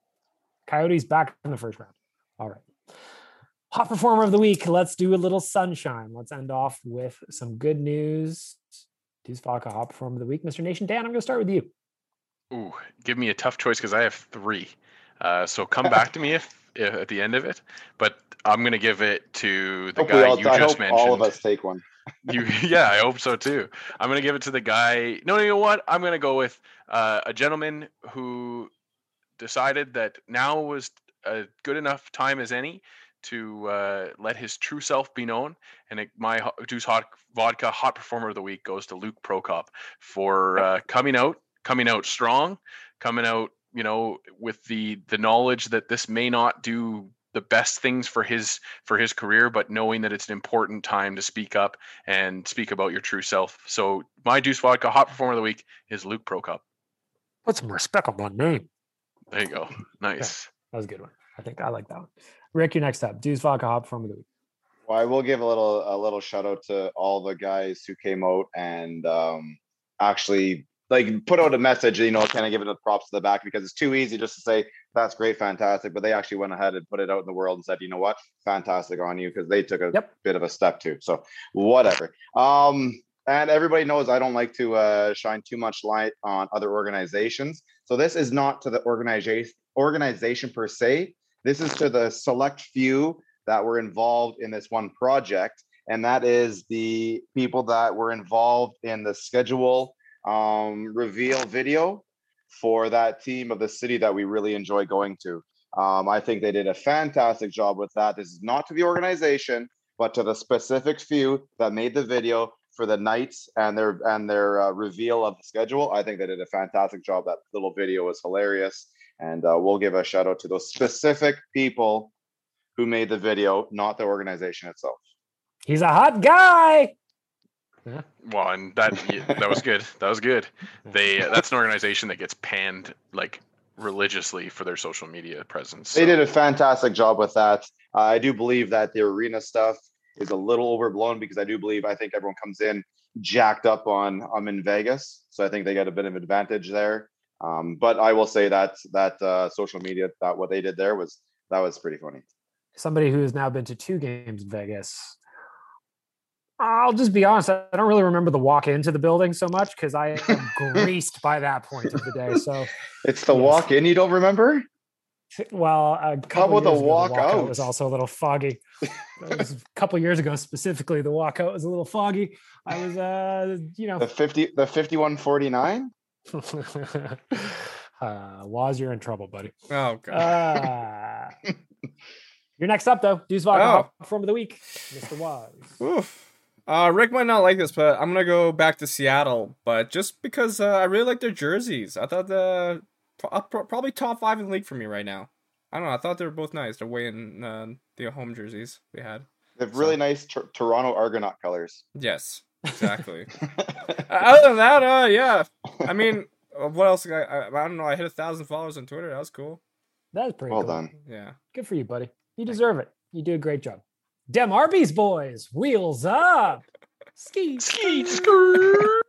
Coyotes back in the first round. All right. Hot performer of the week. Let's do a little sunshine. Let's end off with some good news. Deuce Vodka hot performer of the week. Mr. Nation Dan, I'm going to start with you. Ooh, give me a tough choice because I have three. Uh, so come back to me if, if at the end of it. But I'm gonna give it to the Hope guy all, you I just hope mentioned. all of us take one. You, yeah, I hope so too. I'm gonna give it to the guy. No, you know what? I'm gonna go with uh, a gentleman who decided that now was a good enough time as any to uh, let his true self be known. And it, my Deuce Hot Vodka Hot Performer of the Week goes to Luke Prokop for uh, coming out, coming out strong, coming out, you know, with the the knowledge that this may not do the best things for his for his career but knowing that it's an important time to speak up and speak about your true self so my Deuce vodka hot performer of the week is luke prokop Put some respect on my name. There you go nice That was a good one. I think I like that one. Rick, you're next up. Deuce Vodka Hop from the week. Well, I will give a little a little shout out to all the guys who came out and um, actually like put out a message. You know, kind of giving the props to the back because it's too easy just to say that's great, fantastic. But they actually went ahead and put it out in the world and said, you know what, fantastic on you because they took a Yep. bit of a step too. So whatever. Um, and everybody knows I don't like to uh, shine too much light on other organizations. So this is not to the organization organization per se. This is to the select few that were involved in this one project, and that is the people that were involved in the schedule um, reveal video for that team of the city that we really enjoy going to. Um, I think they did a fantastic job with that. This is not to the organization, but to the specific few that made the video for the Knights and their and their uh, reveal of the schedule. I think they did a fantastic job. That little video was hilarious, and uh, we'll give a shout out to those specific people who made the video, not the organization itself. He's a hot guy. well and that that was good that was good they that's an organization that gets panned like religiously for their social media presence They did a fantastic job with that. Uh, I do believe that the arena stuff is a little overblown because I do believe I think everyone comes in jacked up on I'm in Vegas, so I think they got a bit of advantage there. Um, but I will say that that uh, social media that what they did there was that was pretty funny. Somebody who has now been to two games in Vegas. I'll just be honest. I don't really remember the walk into the building so much because I am greased by that point of the day. So, It's the Yes. walk in you don't remember? Well, a couple about the years ago, walk out? was also a little foggy. That was a couple years ago, specifically, the walkout was a little foggy. I was, uh, you know, The fifty the fifty one forty nine. uh, Waz, you're in trouble, buddy. oh god. Uh, you're next up, though. Deuce Vodka Oh. Hop Perform of the Week, Mr. Waz. Oof. Uh, Rick might not like this, but I'm gonna go back to Seattle. But just because uh, I really like their jerseys, I thought the pro- pro- probably top five in the league for me right now. I don't know. I thought they were both nice. They're way in uh, the home jerseys we had. They have really nice Tor- Toronto Argonaut colors. Yes, exactly. Uh, Other than that, uh, yeah. I mean, uh, what else? I, I I don't know. I hit a thousand followers on Twitter. That was cool. That was pretty well cool. done. Yeah. Good for you, buddy. You deserve it. You do a great job. Dem Arby's boys, wheels up. Ski, Ski skirt.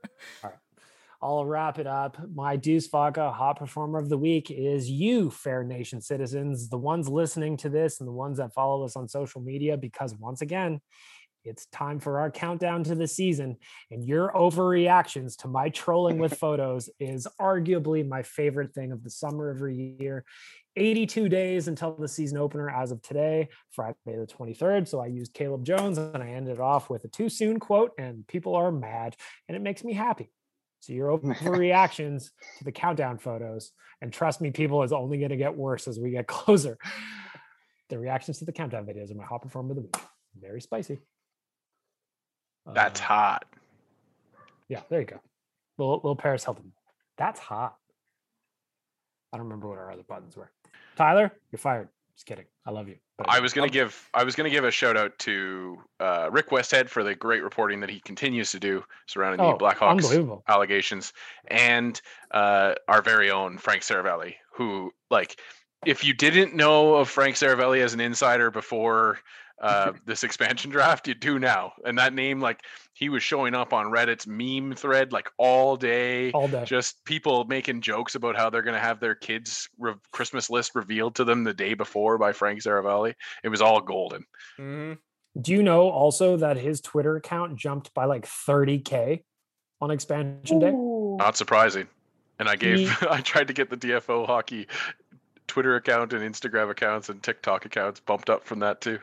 I'll wrap it up. My Deuce Vodka hot performer of the week is you, Fair Nation citizens, the ones listening to this and the ones that follow us on social media, because once again, it's time for our countdown to the season. And your overreactions to my trolling with photos is arguably my favorite thing of the summer every year. 82 days until the season opener as of today, Friday the 23rd. So I used Caleb Jones and I ended off with a too soon quote, and people are mad, and it makes me happy. So your overreactions to the countdown photos, and trust me, people is only going to get worse as we get closer. The reactions to the countdown videos are my hot performer of the week. Very spicy. That's Uh, hot. Yeah, there you go. Little, little Paris Hilton. That's hot. I don't remember what our other buttons were. Tyler, you're fired. Just kidding. I love you. but I was gonna give I was gonna give a shout out to uh, Rick Westhead for the great reporting that he continues to do surrounding Oh, the Blackhawks allegations, and uh, our very own Frank Seravalli, who like if you didn't know of Frank Seravalli as an insider before uh, this expansion draft, you do now. And that name, like he was showing up on Reddit's meme thread like all day all day. just people making jokes about how they're going to have their kids' re- Christmas list revealed to them the day before by Frank Seravalli. It was all golden. hmm Do you know also that his Twitter account jumped by like 30K on expansion day? Not surprising. And I gave, He- I tried to get the DFO hockey Twitter account and Instagram accounts and TikTok accounts bumped up from that too.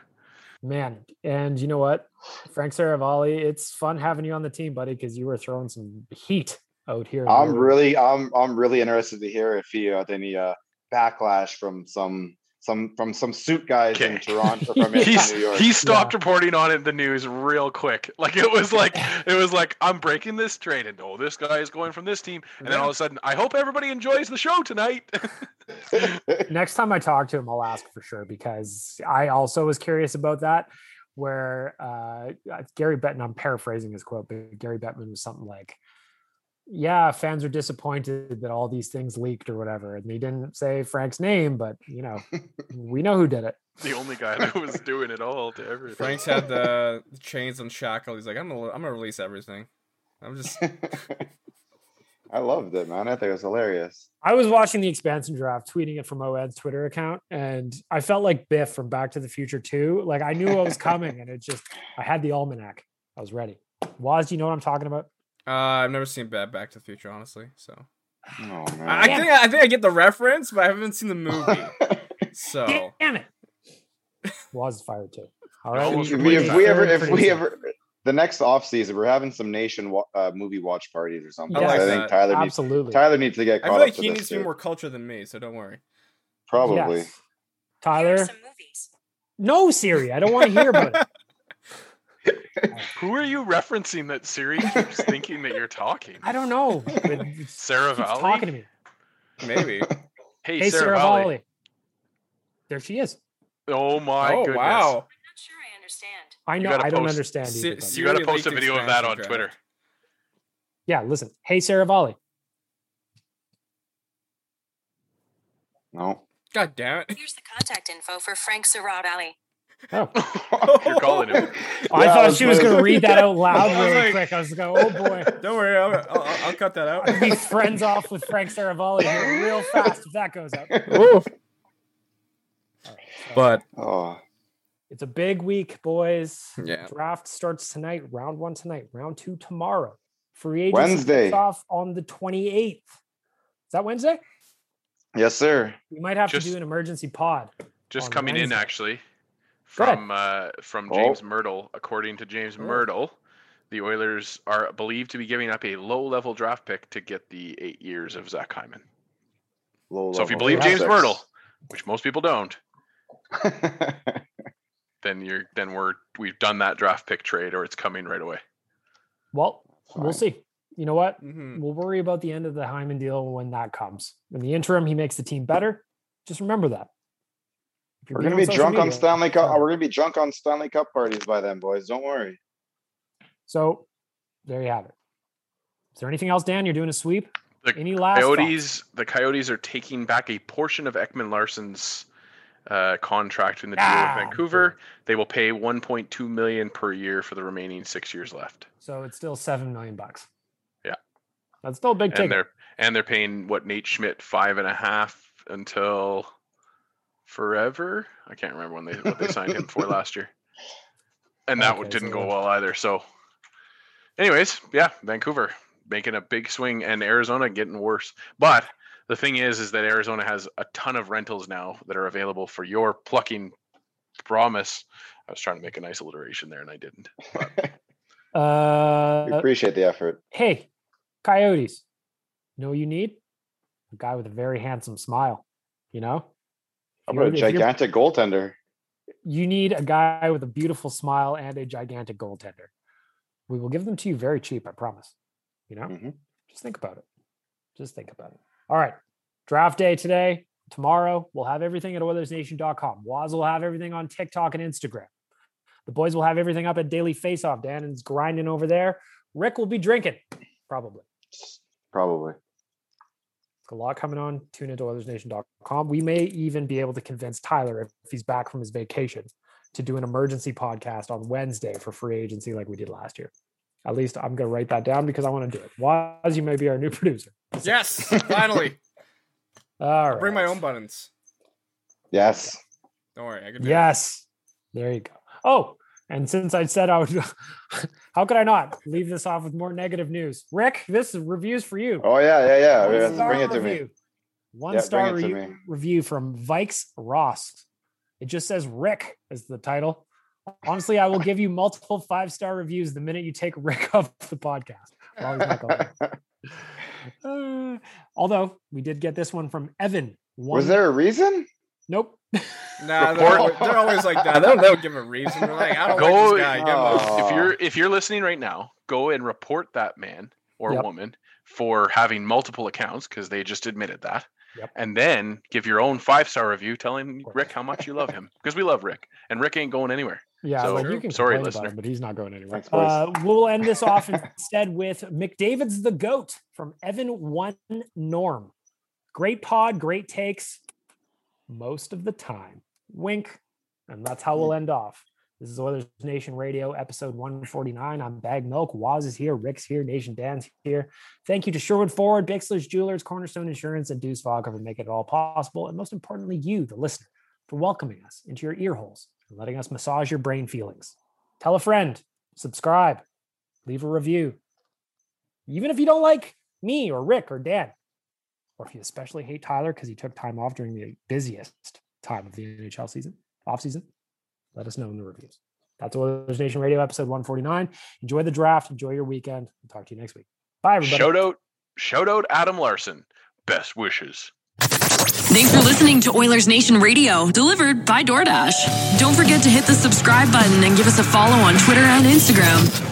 Man, and you know what? Frank Seravalli, it's fun having you on the team, buddy, because you were throwing some heat out here. I'm really, I'm, I'm really interested to hear if he had any uh, backlash from some, some, from some suit guys in Toronto, from New York. he stopped reporting on it in the news real quick. Like it was like it was like I'm breaking this trade and oh this guy is going from this team and then all of a sudden I hope everybody enjoys the show tonight. next time I talk to him, I'll ask for sure because I also was curious about that. Where uh, uh, Gary Bettman, I'm paraphrasing his quote, but Gary Bettman was something like, "Yeah, fans are disappointed that all these things leaked or whatever," and they didn't say Frank's name, but you know, we know who did it. the only guy that was doing it all to everything. Frank's had the, the chains unshackled. He's like, I'm gonna, I'm gonna release everything. I'm just, I loved it, man. I think it was hilarious. I was watching the expansion draft, tweeting it from Oed's Twitter account, and I felt like Biff from Back to the Future 2. Like I knew what was coming, and it just I had the almanac. I was ready. Waz, do you know what I'm talking about? Uh, I've never seen Bad Back to the Future, honestly. So Oh man. I, I think, I think I get the reference, but I haven't seen the movie. So Damn it. Waz is fired too. All right. almost if we- we, if we ever, if we ever, the next off season, we're having some nation wa- uh, movie watch parties or something. I like I think Tyler needs, absolutely. Tyler needs to get I feel like up he this needs to be more cultured than me. So don't worry. Probably. Yes. Tyler. No, Siri. I don't want to hear about it. Who are you referencing that Siri keeps thinking that you're talking? I don't know. but it Sarah keeps Valley. talking to me. Maybe. Hey, Hey, Sarah, Sarah Valley. Volley. There she is. Oh my oh goodness. wow. I'm not sure I understand. I know. I don't post- understand Si- either. buddy. You got to post a video of that on expansion Twitter. Yeah, listen. Hey, Sarah Volley. No. God damn it. Here's the contact info for Frank Seravalli. Oh, You're calling him. I Yeah, I thought was she was gonna going to say- read that out loud really like- quick. I was going, oh boy. Don't worry. I'll, I'll, I'll cut that out. I'd be friends off with Frank Seravalli here real fast if that goes up. Oof. All right, so But Oh, it's a big week, boys. Yeah. Draft starts tonight. Round one tonight. Round two tomorrow. Free agency Wednesday. off on the 28th. Is that Wednesday? yes, sir. We might have Just- to do an emergency pod. Just On coming in actually Go ahead. From uh, from Oh. James Mirtle. According to James Oh. Mirtle, the Oilers are believed to be giving up a low-level draft pick to get the eight years of Zach Hyman. Low So if you believe James six. Mirtle, which most people don't, then you're then we're we've done that draft pick trade or it's coming right away. Well, we'll see. You know what? mhm. We'll worry about the end of the Hyman deal when that comes. In the interim, he makes the team better. Just remember that. If you're we're gonna be social drunk on Stanley Cup. Yeah. We're gonna be drunk on Stanley Cup parties by then, boys. Don't worry. So there you have it. Is there anything else, Dan? You're doing a sweep? The Any last thoughts? Coyotes, the Coyotes are taking back a portion of Ekman-Larsson's uh, contract in the deal Ah, with Vancouver. They will pay 1.2 million per year for the remaining six years left, So it's still seven million bucks. Yeah. That's still a big and ticket. they're and they're paying what Nate Schmidt five and a half until forever. I can't remember when they what they signed him for last year, and that Okay, didn't so go well either. So, anyways, yeah, Vancouver making a big swing, and Arizona getting worse. But the thing is, is that Arizona has a ton of rentals now that are available for your plucking promise. I was trying to make a nice alliteration there, and I didn't. uh, we appreciate the effort. hey, Coyotes, you know what you need? A guy with a very handsome smile. You know, How about a you're- if you're- gigantic goaltender? you need a guy with a beautiful smile and a gigantic goaltender. We will give them to you very cheap, I promise. You know, Mhm. just think about it. Just think about it. All right. Draft day today. Tomorrow, we'll have everything at OilersNation.com. Waz will have everything on TikTok and Instagram. The boys will have everything up at Daily Faceoff. Dan is grinding over there. Rick will be drinking, probably. Probably. A lot coming on. Tune into OilersNation.com. We may even be able to convince Tyler, if he's back from his vacation, to do an emergency podcast on Wednesday for free agency like we did last year. At least I'm going to write that down because I want to do it. Waz, you may be our new producer. Yes, finally. All I'll bring my own buttons. Yes. Don't worry, I can do it. Yes. There you go. Oh, and since I said I would, how could I not leave this off with more negative news? Rick, this is reviews for you. Oh yeah, yeah, yeah. One yeah, Bring it to me. One Yeah, star bring it to re- me. review from Vikes Ross. It just says Rick as the title. Honestly, I will give you multiple five star reviews the minute you take Rick off the podcast. While he's not going. Uh, although we did get this one from Evan. One, Was there a reason? Nope. Nah, they're always, they're always like that. They'll, they'll give a reason. They're like, I don't Go- like this guy. Give him a- if you're if you're listening right now, go and report that man or Yep. woman for having multiple accounts because they just admitted that. Yep. And then give your own five star review telling. Rick how much you love him because we love Rick and Rick ain't going anywhere. Yeah, So, like you can sorry, listener. him, but he's not going anywhere. Uh, we'll end this off instead with McDavid's the goat from Evan One Norm. Great pod, great takes most of the time. Wink, and that's how we'll mm. end off. This is Oilers Nation Radio, episode 149. I'm Bag Milk. Waz is here. Rick's here. Nation Dan's here. Thank you to Sherwood Ford, Bixler's Jewelers, Cornerstone Insurance, and Deuce Vodka for making it all possible. And most importantly, you, the listener, for welcoming us into your ear holes and letting us massage your brain feelings. Tell a friend, subscribe, leave a review. Even if you don't like me or Rick or Dan, or if you especially hate Tyler because he took time off during the busiest time of the NHL season, off season, let us know in the reviews. That's Oilers Nation Radio episode 149. Enjoy the draft. Enjoy your weekend. We'll talk to you next week. Bye, everybody. Shout out, shout out Adam Larsson. Best wishes. Thanks for listening to Oilers Nation Radio, delivered by DoorDash. Don't forget to hit the subscribe button and give us a follow on Twitter and Instagram.